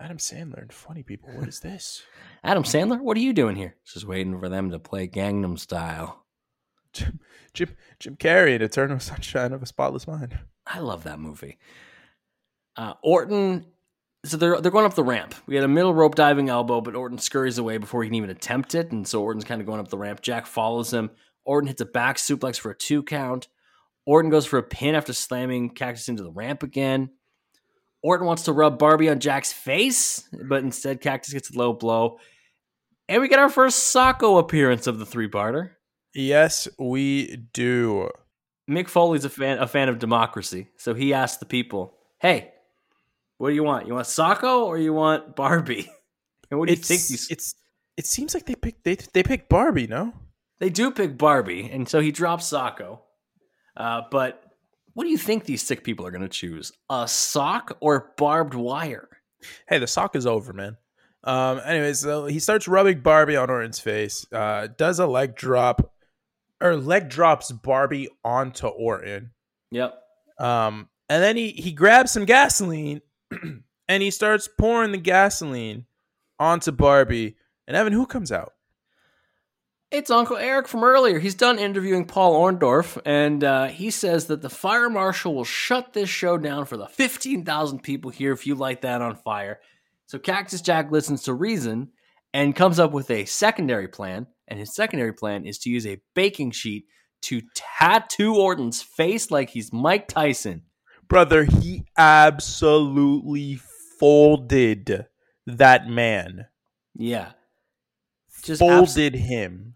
Adam Sandler and funny people. What is this? Adam Sandler, what are you doing here? Just waiting for them to play Gangnam Style. Jim Jim Jim Carrey in Eternal Sunshine of a Spotless Mind. I love that movie. Uh, Orton, so they're they're going up the ramp. We had a middle rope diving elbow, but Orton scurries away before he can even attempt it, and so Orton's kind of going up the ramp. Jack follows him. Orton hits a back suplex for a two count. Orton goes for a pin after slamming Cactus into the ramp again. Orton wants to rub Barbie on Jack's face, but instead Cactus gets a low blow. And we get our first Socko appearance of the three parter. Yes, we do. Mick Foley's a fan a fan of democracy, so he asked the people, "Hey, what do you want? You want Socko or you want Barbie?" And what do you think? These it's it seems like they picked they they picked Barbie, no? They do pick Barbie, and so he drops Socko. Uh, but what do you think these sick people are going to choose? A sock or barbed wire? Hey, the sock is over, man. Um, anyways, so he starts rubbing Barbie on Orton's face. Uh, does a leg drop, or leg drops Barbie onto Orton. Yep. Um, and then he he grabs some gasoline, and he starts pouring the gasoline onto Barbie. And Evan, who comes out? It's Uncle Eric from earlier. He's done interviewing Paul Orndorff, and uh, he says that the fire marshal will shut this show down for the 15,000 people here if you light that on fire. So Cactus Jack listens to reason and comes up with a secondary plan. And his secondary plan is to use a baking sheet to tattoo Orton's face like he's Mike Tyson. Brother, he absolutely folded that man. Yeah. Just abs- folded him.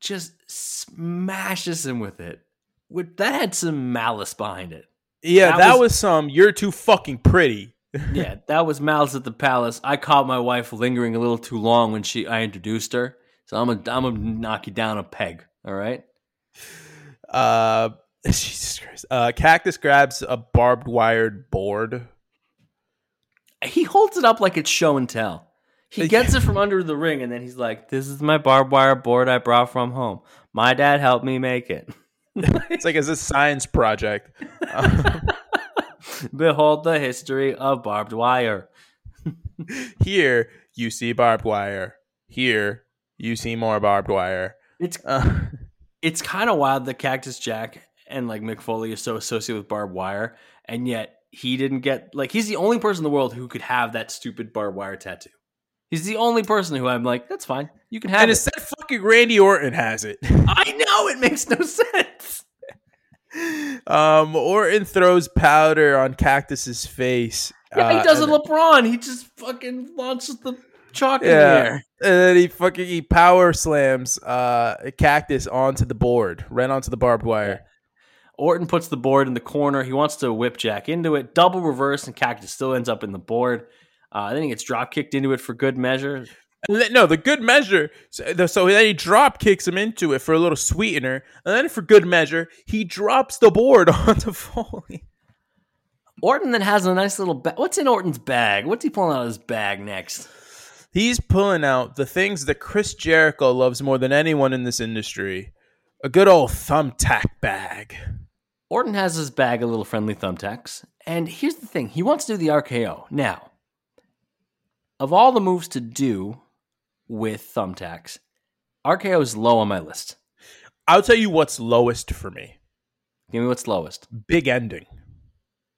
Just smashes him with it. With, that had some malice behind it. Yeah, That that, was- was, some. You're too fucking pretty. yeah, that was Malice at the Palace. I caught my wife lingering a little too long when she I introduced her. So I'm gonna I'm gonna knock you down a peg. All right. Uh, Jesus Christ. Uh, Cactus grabs a barbed wired board. He holds it up like it's show and tell. He gets it from under the ring, and then he's like, "This is my barbed wire board I brought from home. My dad helped me make it. It's like it's a science project. Behold the history of barbed wire." here you see barbed wire. Here you see more barbed wire. It's Uh, it's kind of wild that Cactus Jack and like Mick Foley is so associated with barbed wire, and yet he didn't get like he's the only person in the world who could have that stupid barbed wire tattoo. He's the only person who I'm like, that's fine, you can have it. and it. instead, fucking Randy Orton has it. I know it makes no sense. Um, Orton throws powder on Cactus's face. Yeah, uh, he does a LeBron. He just fucking launches the chalk in the air. and then he fucking he power slams uh cactus onto the board, right onto the barbed wire. Orton puts the board in the corner. He wants to whip Jack into it. Double reverse, and Cactus still ends up in the board. Uh, then he gets drop kicked into it for good measure. No, the good measure. So, so then he drop kicks him into it for a little sweetener, and then for good measure, he drops the board onto Foley. Orton then has a nice little bag. What's in Orton's bag? What's he pulling out of his bag next? He's pulling out the things that Chris Jericho loves more than anyone in this industry. A good old thumbtack bag. Orton has his bag of little friendly thumbtacks. And here's the thing he wants to do the RKO. Now, of all the moves to do with thumbtacks, RKO is low on my list. I'll tell you what's lowest for me. Give me what's lowest. Big ending.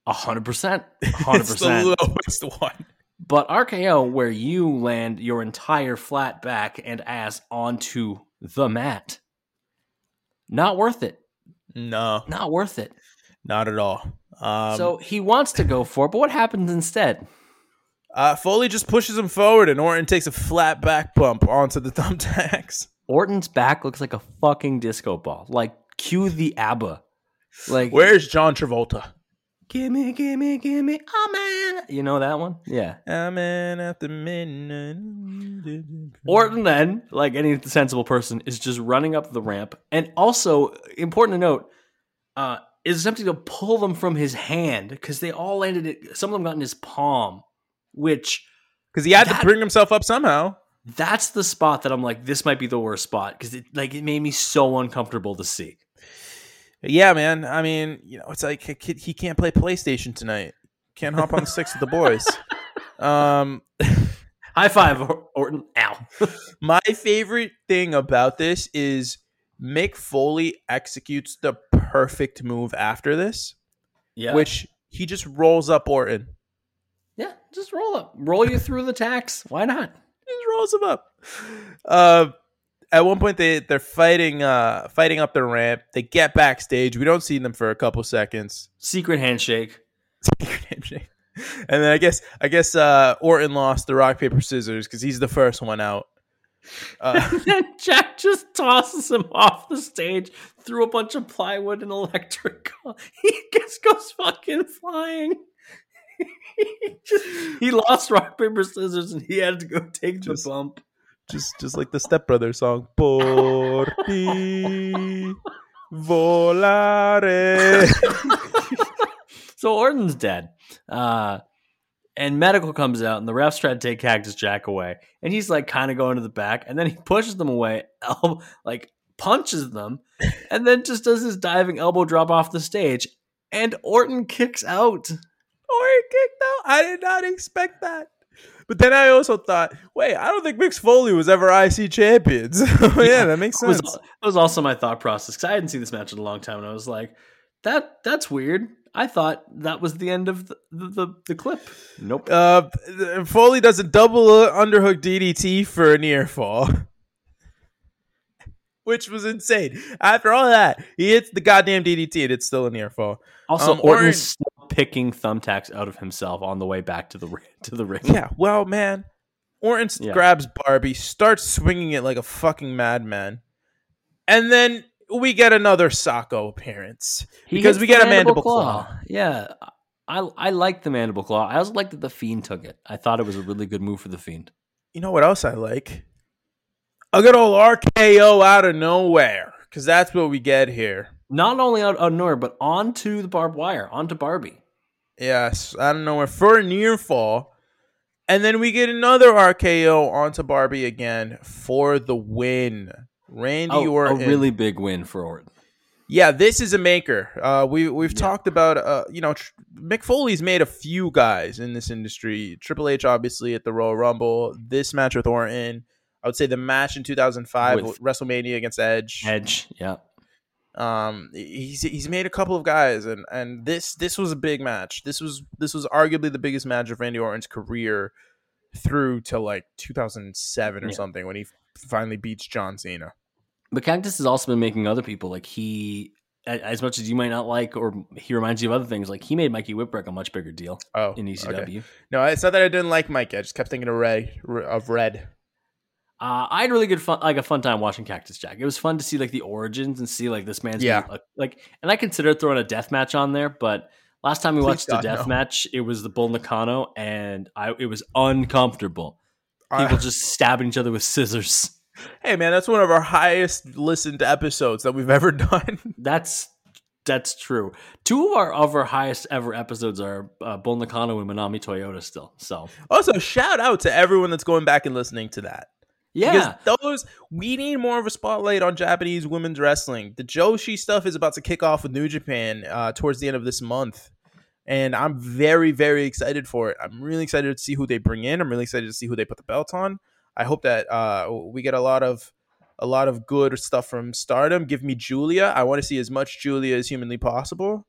100%. It's 100%. the lowest one. But RKO, where you land your entire flat back and ass onto the mat, not worth it. No, Not worth it. not at all. Um, so he wants to go for it, but what happens instead? Uh, Foley just pushes him forward, and Orton takes a flat back bump onto the thumbtacks. Orton's back looks like a fucking disco ball. Like cue the ABBA. Like Where's John Travolta? gimme, gimme, gimme, oh man. You know that one? Yeah. I'm in at the midnight. Orton then, like any sensible person, is just running up the ramp. And also, important to note, uh, is attempting to pull them from his hand because they all landed it. Some of them got in his palm, which Because he had That- to bring himself up somehow. that's the spot that I'm like, this might be the worst spot because it like it made me so uncomfortable to see. Yeah, man. I mean, you know, it's like a kid, he can't play PlayStation tonight. Can't hop on the six with the boys. Um, High five, Or- Orton. Ow. my favorite thing about this is Mick Foley executes the perfect move after this, yeah. which he just rolls up Orton. Yeah, just roll up, roll you through the tax. Why not? just rolls him up. Uh, at one point, they they're fighting uh fighting up the ramp. They get backstage. We don't see them for a couple seconds. Secret handshake. Secret handshake. And then I guess I guess uh, Orton lost the rock paper scissors because he's the first one out. Uh, then Jack just tosses him off the stage through a bunch of plywood and electrical. He just goes fucking flying. He, just- he lost rock paper scissors and he had to go take the Just- bump. just just like the stepbrother song. Por ti volare. So Orton's dead. Uh, and medical comes out, and the refs try to take Cactus Jack away, and he's like kind of going to the back, and then he pushes them away, el- like punches them, and then just does his diving elbow drop off the stage, and Orton kicks out. Orton kicked out. I did not expect that. But then I also thought, wait, I don't think Mick Foley was ever IC champion. So yeah, that makes was, sense. it was also my thought process because I hadn't seen this match in a long time, and I was like, "That that's weird." I thought that was the end of the the, the, clip. Nope. Uh, Foley does a double underhook DDT for a near fall, which was insane. After all that, he hits the goddamn DDT, and it's still a near fall. Also, Um, Orton- picking thumbtacks out of himself on the way back to the to the ring. Yeah, well, man, Orton Yeah. grabs Barbie, starts swinging it like a fucking madman, and then we get another Socko appearance He because we get a mandible claw. Yeah, I I like the mandible claw. I also like that the fiend took it. I thought it was a really good move for the fiend. You know what else I like? A good old RKO out of nowhere, because that's what we get here. Not only out of nowhere, but onto the barbed wire, onto Barbie. Yes, out of nowhere for a near fall. And then we get another RKO onto Barbie again for the win. Randy Oh, a really big win for Orton. Yeah, this is a maker. Uh, we we've Yeah. talked about uh, you know, tr- Mick Foley's made a few guys in this industry. Triple H obviously at the Royal Rumble. This match with Orton. I would say the match in 2005 With- WrestleMania against Edge. Edge, yeah. Um, he's he's made a couple of guys, and and this this was a big match. This was this was arguably the biggest match of Randy Orton's career through to like 2007 or Yeah. something when he finally beats John Cena. But Cactus has also been making other people like he, as much as you might not like, or he reminds you of other things. Like he made Mikey Whipwreck a much bigger deal Oh, in ECW. okay. No, it's not that I didn't like Mike. I just kept thinking of Red of Red. Uh, I had really good fun, like a fun time watching Cactus Jack. It was fun to see like the origins and see like this man's Yeah. been, like, and I considered throwing a death match on there, but last time we Please watched a God, death no. match, it was the Bull Nakano, and I it was uncomfortable. People Uh, just stabbing each other with scissors. hey man, that's one of our highest listened episodes that we've ever done. That's that's true. Two of our of our highest ever episodes are uh, Bull Nakano and Manami Toyota still. So also, shout out to everyone that's going back and listening to that. Yeah, Because those we need more of a spotlight on Japanese women's wrestling. The Joshi stuff is about to kick off with New Japan uh, towards the end of this month. And I'm very, very excited for it. I'm really excited to see who they bring in. I'm really excited to see who they put the belt on. I hope that uh, we get a lot of a lot of good stuff from Stardom. Give me Julia. I want to see as much Julia as humanly possible.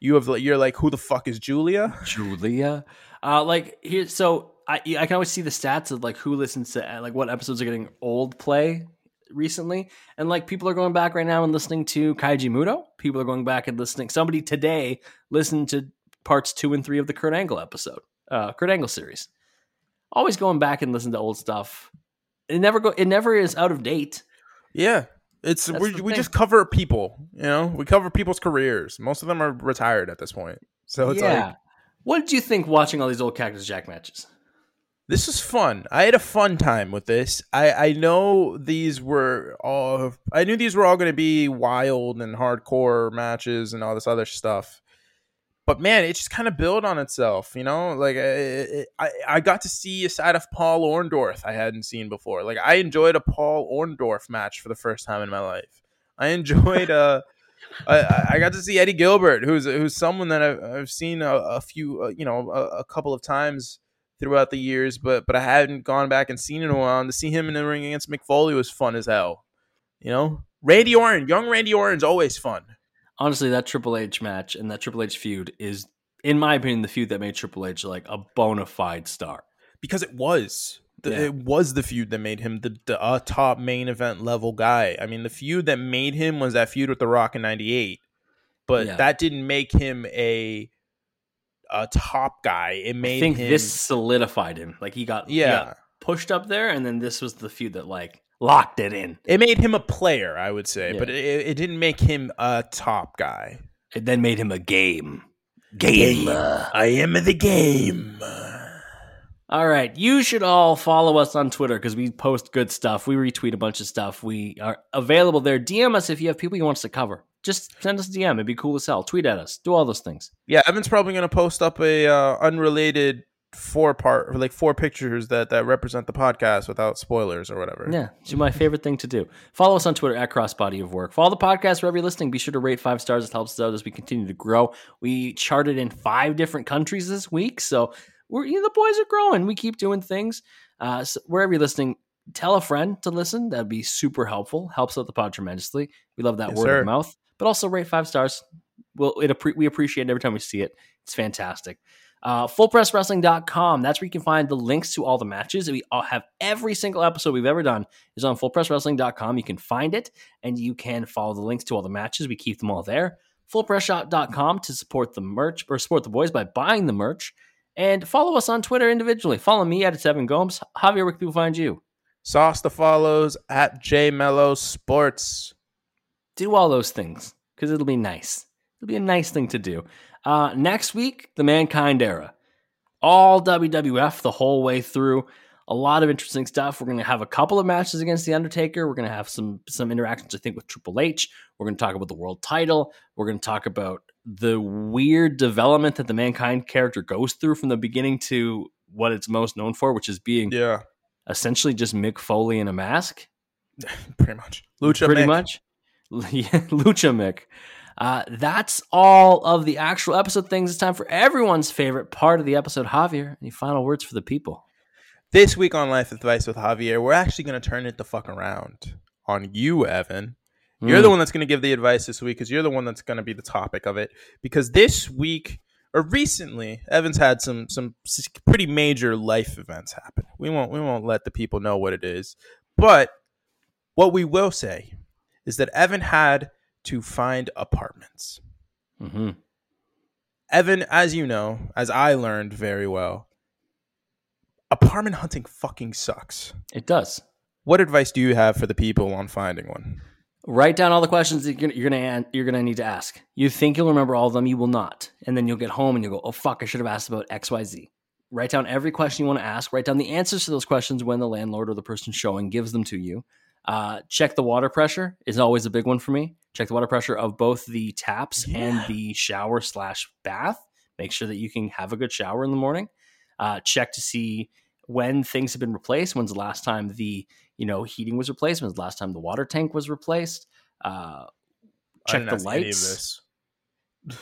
You have you're like, who the fuck is Julia? Julia. Uh, like here, so I I can always see the stats of like who listens to uh, like what episodes are getting old play recently, and like people are going back right now and listening to Keiji Muto. people are going back and listening. Somebody today listened to parts two and three of the Kurt Angle episode, uh, Kurt Angle series. Always going back and listen to old stuff. It never go. It never is out of date. Yeah. It's we, we just cover people, you know. We cover people's careers. Most of them are retired at this point, so it's yeah. like what did you think watching all these old Cactus Jack matches? This is fun. I had a fun time with this. I, I know these were all. I knew these were all going to be wild and hardcore matches and all this other stuff. But man, it just kind of built on itself, you know. Like I, I, I got to see a side of Paul Orndorff I hadn't seen before. Like I enjoyed a Paul Orndorff match for the first time in my life. I enjoyed uh I, I got to see Eddie Gilbert, who's who's someone that I've, I've seen a, a few, uh, you know, a, a couple of times throughout the years, but but I hadn't gone back and seen in a while. And to see him in the ring against Mick Foley was fun as hell. You know, Randy Orton, young Randy Orton's always fun. Honestly, that Triple H match and that Triple H feud is, in my opinion, the feud that made Triple H like a bona fide star. because it was the, Yeah. it was the feud that made him the, the uh, top main event level guy. I mean, the feud that made him was that feud with The Rock in '98, but Yeah. that didn't make him a a top guy. It made I think him this solidified him. Like he got, he yeah. got pushed up there, and then this was the feud that like locked it in. It made him a player, I would say, Yeah. but it, it didn't make him a top guy. It then made him a game. game. I am the game. All right, you should all follow us on Twitter because we post good stuff. We retweet a bunch of stuff. We are available there. DM us if you have people you want us to cover. Just send us a DM. It'd be cool as hell. Tweet at us. Do all those things. Yeah, Evan's probably going to post up a uh, unrelated four part, like four pictures that that represent the podcast without spoilers or whatever. Yeah, it's my favorite thing to do. Follow us on Twitter at Crossbody of Work. Follow the podcast wherever you're listening. Be sure to rate five stars. It helps us out as we continue to grow. We charted in five different countries this week, so we're you know, the boys are growing. We keep doing things. Uh, so wherever you're listening, tell a friend to listen. That'd be super helpful. Helps out the pod tremendously. We love that Yes, word sir. of mouth. But also rate five stars. Well, it we appreciate it every time we see it. It's fantastic. Uh, fullpresswrestling.com. That's where you can find the links to all the matches. We all have every single episode we've ever done is on fullpresswrestling.com. You can find it and you can follow the links to all the matches. We keep them all there. Fullpressshop.com to support the merch or support the boys by buying the merch. And follow us on Twitter individually. Follow me at Seven Gomes. Javier, where can people find you? Sauce the follows at J Mellow Sports. do all those things because it'll be nice. It'll be a nice thing to do. Uh, next week, the Mankind era, all WWF the whole way through. A lot of interesting stuff. We're going to have a couple of matches against the Undertaker. We're going to have some some interactions, I think, with Triple H. We're going to talk about the world title. We're going to talk about the weird development that the Mankind character goes through from the beginning to what it's most known for, which is being Yeah, essentially just Mick Foley in a mask pretty much. Lucha pretty Mick. much. Lucha Mick. Uh, that's all of the actual episode things. It's time for everyone's favorite part of the episode. Javier, any final words for the people? This week on Life Advice with Javier, we're actually going to turn it the fuck around on you, Evan. You're Mm. the one that's going to give the advice this week because you're the one that's going to be the topic of it. Because this week or recently, Evan's had some some pretty major life events happen. We won't we won't let the people know what it is, but what we will say is that Evan had to find apartments. hmm Evan, as you know, as I learned very well, apartment hunting fucking sucks. It does. What advice do you have for the people on finding one? Write down all the questions that you're gonna, you're gonna you're gonna need to ask. You think you'll remember all of them, you will not, and then you'll get home and you'll go, "Oh fuck, I should have asked about X, Y, Z." Write down every question you want to ask. Write down the answers to those questions when the landlord or the person showing gives them to you. Uh, check the water pressure is always a big one for me. Check the water pressure of both the taps and the shower slash bath. Make sure that you can have a good shower in the morning. Uh, check to see when things have been replaced. When's the last time the you know heating was replaced? When's the last time the water tank was replaced? Uh, check the ask any of lights.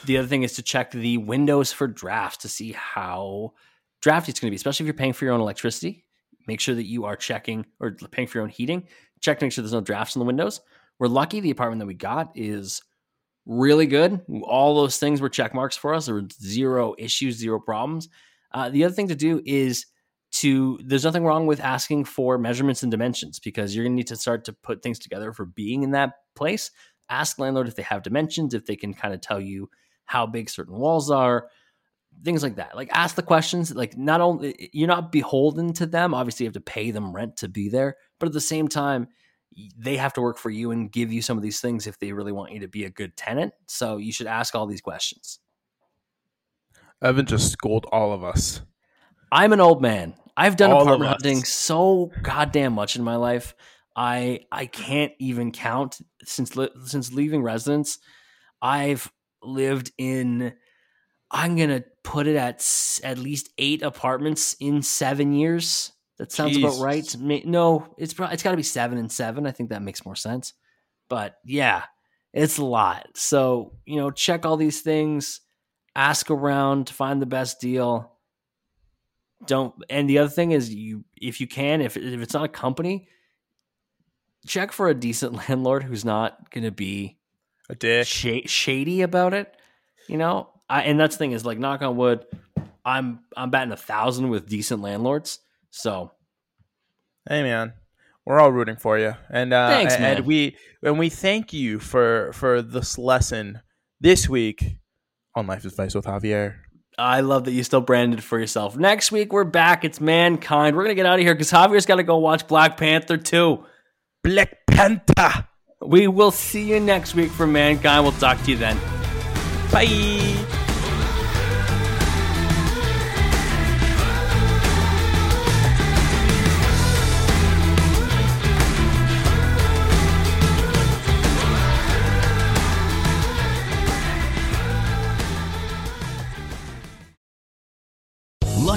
The other thing is to check the windows for drafts to see how drafty it's going to be, especially if you're paying for your own electricity. Make sure that you are checking or paying for your own heating. Check to make sure there's no drafts in the windows. We're lucky the apartment that we got is really good. All those things were check marks for us. There were zero issues, zero problems. Uh, the other thing to do is to there's nothing wrong with asking for measurements and dimensions because you're going to need to start to put things together for being in that place. ask landlord if they have dimensions, if they can kind of tell you how big certain walls are, things like that. Like ask the questions. Like not only you're not beholden to them. Obviously, you have to pay them rent to be there, but at the same time, they have to work for you and give you some of these things if they really want you to be a good tenant. So you should ask all these questions. Evan just schooled all of us. I'm an old man. I've done All apartment hunting so goddamn much in my life. I I can't even count since li- since leaving residence. I've lived in I'm gonna put it at s- at least eight apartments in seven years. That sounds Jesus. about right. No, it's probably it's got to be seven and seven. I think that makes more sense. But yeah, it's a lot. So you know, check all these things, ask around, to find the best deal. Don't. And the other thing is, you if you can, if if it's not a company, check for a decent landlord who's not going to be A dick. sha- shady about it. You know, I, and that's the thing is like knock on wood, I'm I'm batting a thousand with decent landlords. So Hey man, we're all rooting for you, and uh, Thanks, and man. we and we thank you for for this lesson this week on Life Advice with Javier. I love that you still branded for yourself. Next week we're back. It's mankind. We're gonna get out of here because Javier's got to go watch Black Panther two. Black Panther. We will see you next week for mankind. We'll talk to you then. Bye.